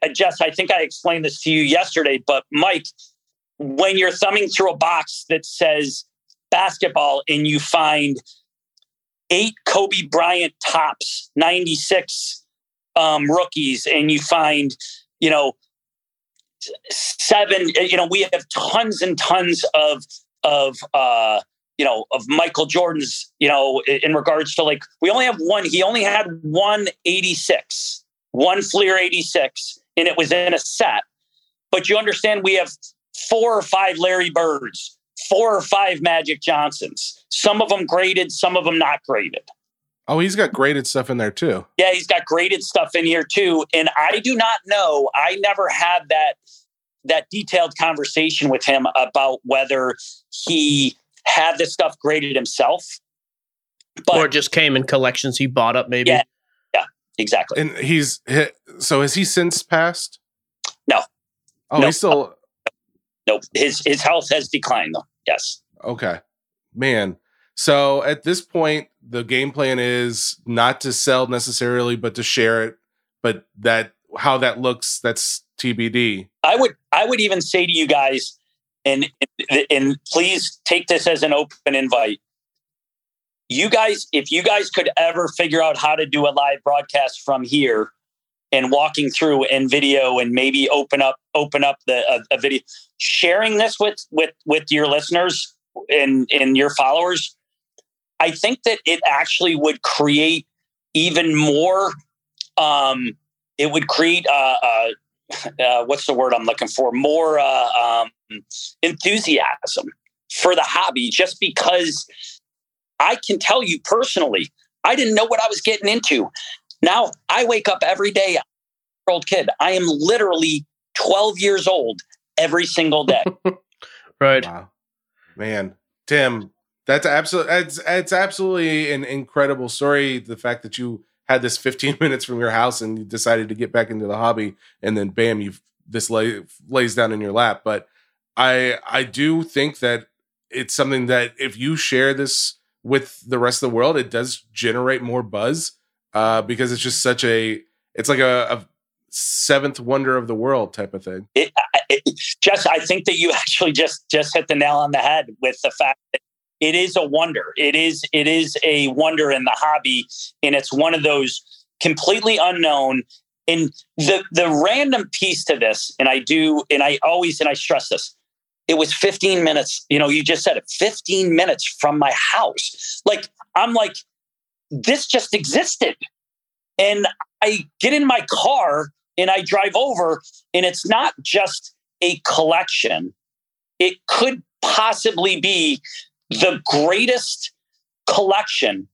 uh, Jess, I think I explained this to you yesterday, but Mike, when you're thumbing through a box that says basketball and you find eight Kobe Bryant Topps, 96 um, rookies, and you find, you know, seven, you know, we have tons and tons of, of, uh, you know, of Michael Jordan's, you know, in regards to like, we only have one, he only had one 86, one Fleer 86, and it was in a set. But you understand, we have four or five Larry Birds, four or five Magic Johnsons, some of them graded, some of them not graded. Oh, he's got graded stuff in there too. Yeah, he's got graded stuff in here too. And I do not know. I never had that that detailed conversation with him about whether he had this stuff graded himself. But, or just came in collections he bought up, maybe. Yeah, yeah, exactly. And he's so has he since passed? No. Oh, no. he's still. Nope. His his health has declined though. Yes. Okay, man. So at this point, the game plan is not to sell necessarily, but to share it. But that how that looks, that's TBD. I would I would even say to you guys, and and please take this as an open invite. You guys, if you guys could ever figure out how to do a live broadcast from here and walking through and video and maybe open up open up the a, video sharing this with with with your listeners and and your followers i think that it actually would create even more um it would create uh, uh uh, what's the word I'm looking for? More uh, um, enthusiasm for the hobby, just because I can tell you personally, I didn't know what I was getting into. Now I wake up every day, old kid. I am literally 12 years old every single day. <laughs> right. Wow. Man, Tim, that's absolutely it's, it's absolutely an incredible story. The fact that you had this 15 <laughs> minutes from your house and you decided to get back into the hobby and then bam you this lay, lays down in your lap but i i do think that it's something that if you share this with the rest of the world it does generate more buzz uh, because it's just such a it's like a, a seventh wonder of the world type of thing it, it, just i think that you actually just just hit the nail on the head with the fact that it is a wonder. It is it is a wonder in the hobby, and it's one of those completely unknown. And the the random piece to this, and I do, and I always and I stress this. It was 15 minutes. You know, you just said it. 15 minutes from my house. Like I'm like, this just existed, and I get in my car and I drive over, and it's not just a collection. It could possibly be the greatest collection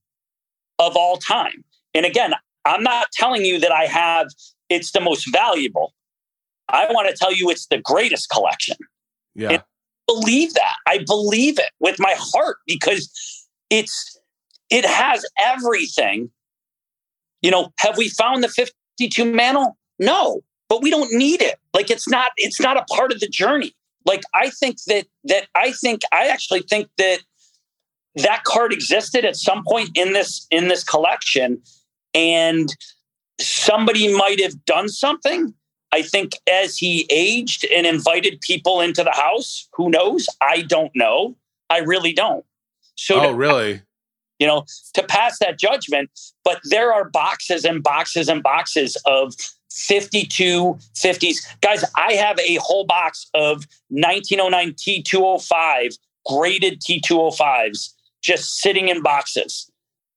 of all time. And again, I'm not telling you that I have it's the most valuable. I want to tell you it's the greatest collection. Yeah. And I believe that. I believe it with my heart because it's it has everything. You know, have we found the 52 mantle? No, but we don't need it. Like it's not it's not a part of the journey like I think that that I think I actually think that that card existed at some point in this in this collection and somebody might have done something I think as he aged and invited people into the house, who knows? I don't know. I really don't. So, oh, to, really? You know, to pass that judgment, but there are boxes and boxes and boxes of 52 50s. Guys, I have a whole box of 1909 T205 graded T205s just sitting in boxes.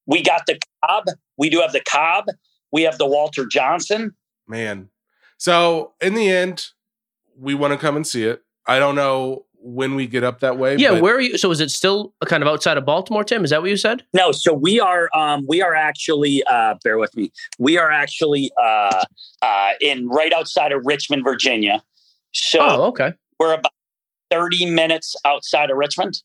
We got the Cobb. We do have the Cobb. We have the Walter Johnson. Man. So in the end, we want to come and see it. I don't know when we get up that way. Yeah, but- where are you? So is it still kind of outside of Baltimore, Tim? Is that what you said? No, so we are um, we are actually uh, bear with me. We are actually uh, uh, in right outside of Richmond, Virginia. So Oh, okay. we're about thirty minutes outside of Richmond.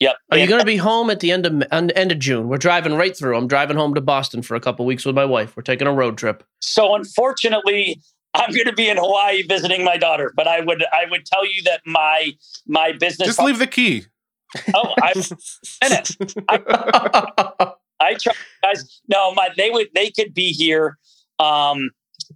Yep. Are you going to be home at the end of end end of June? We're driving right through. I'm driving home to Boston for a couple weeks with my wife. We're taking a road trip. so unfortunately, I'm going to be in Hawaii visiting my daughter. But I would I would tell you that my my business. just leave the key. Oh, I, sent <laughs> it. I try, guys. No, my they would they could be here, um,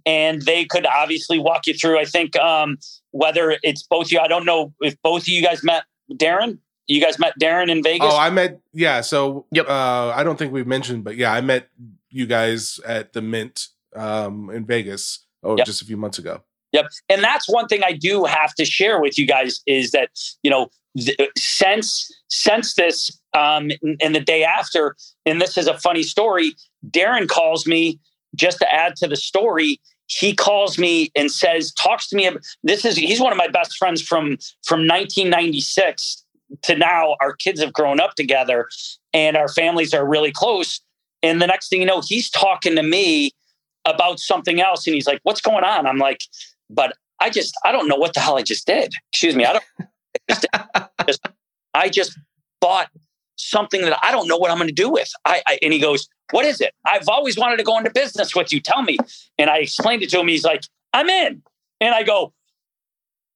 and they could obviously walk you through. I think um, whether it's both of you. I don't know if both of you guys met Darren. You guys met Darren in Vegas. Oh, I met yeah. So Yep. uh, I don't think we've mentioned, but yeah, I met you guys at the Mint um, in Vegas. Oh, Yep. just a few months ago. Yep. And that's one thing I do have to share with you guys is that, you know, th- since since this um and the day after, and this is a funny story, Darren calls me just to add to the story. He calls me and says, talks to me. This is he's one of my best friends from from 1996 to now. Our kids have grown up together and our families are really close. And the next thing you know, he's talking to me about something else. And he's like, What's going on? I'm like, but I just I don't know what the hell I just did. Excuse me. I don't <laughs> just, I just bought something that I don't know what I'm going to do with. I, I and he goes, "What is it? I've always wanted to go into business with you. Tell me." And I explained it to him. He's like, "I'm in." And I go,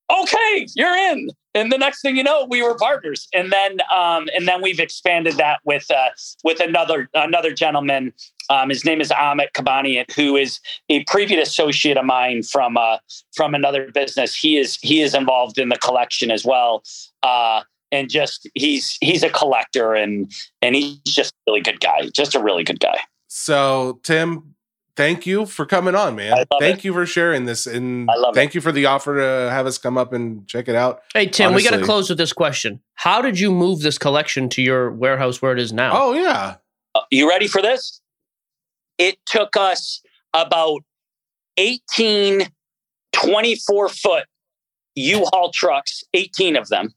"Okay, you're in." And the next thing you know, we were partners. And then um and then we've expanded that with uh with another another gentleman um, his name is Amit Kabani, who is a previous associate of mine from uh, from another business. He is he is involved in the collection as well, uh, and just he's he's a collector and and he's just a really good guy, just a really good guy. So Tim, thank you for coming on, man. I love Thank you for sharing this, and I love thank you for the offer to have us come up and check it out. Hey Tim, we got to close with this question. How did you move this collection to your warehouse where it is now? Oh yeah, Uh, you ready for this? It took us about 18 24 foot U-Haul trucks, 18 of them.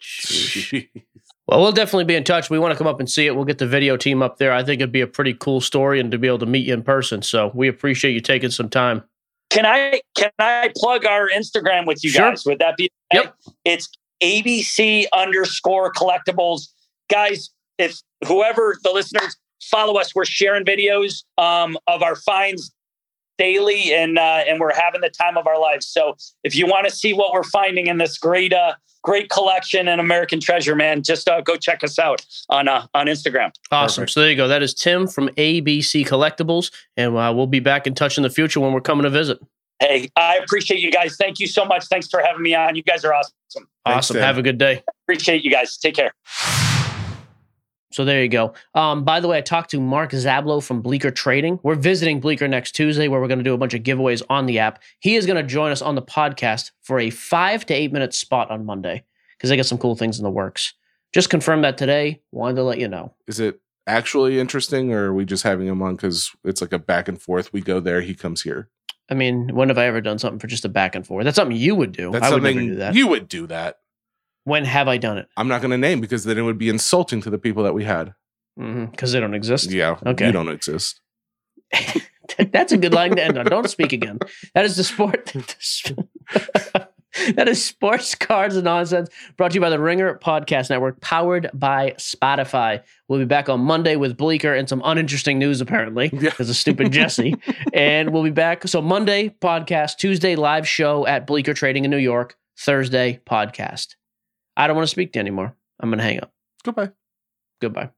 <laughs> Well, we'll definitely be in touch. We want to come up and see it. We'll get the video team up there. I think it'd be a pretty cool story and to be able to meet you in person. So we appreciate you taking some time. Can I can I plug our Instagram with you Sure. guys? Would that be okay? Yep. It's ABC underscore collectibles. Guys, if whoever the listeners follow us, we're sharing videos um, of our finds daily and uh, and we're having the time of our lives. So if you want to see what we're finding in this great uh, great collection and American treasure, man, just uh, go check us out on uh, on Instagram. Awesome. Perfect. So there you go. That is Tim from ABC Collectibles. And uh, we'll be back in touch in the future when we're coming to visit. Hey, I appreciate you guys. Thank you so much. Thanks for having me on. You guys are awesome. Awesome. Tim. Have a good day. Appreciate you guys. Take care. So there you go. Um, by the way, I talked to Mark Zablo from Bleecker Trading. We're visiting Bleecker next Tuesday, where we're going to do a bunch of giveaways on the app. He is going to join us on the podcast for a five to eight minute spot on Monday because they got some cool things in the works. Just confirmed that today. Wanted to let you know. is it actually interesting, or are we just having him on because it's like a back and forth? We go there, he comes here. I mean, when have I ever done something for just a back and forth? That's something you would do. That's I would never something do that. you would do that. When have I done it? I'm not going to name because then it would be insulting to the people that we had. Mm-hmm. Because they don't exist. Yeah, Okay. you don't exist. <laughs> That's a good line to end on. Don't speak again. That is the sport. <laughs> <laughs> that is Sports Cards and Nonsense brought to you by the Ringer Podcast Network, powered by Spotify. We'll be back on Monday with Bleecker and some uninteresting news, apparently, Yeah. because of stupid Jesse. and we'll be back. So, Monday, podcast, Tuesday, live show at Bleecker Trading in New York, Thursday, podcast. I don't want to speak to you anymore. I'm going to hang up. Goodbye. Goodbye.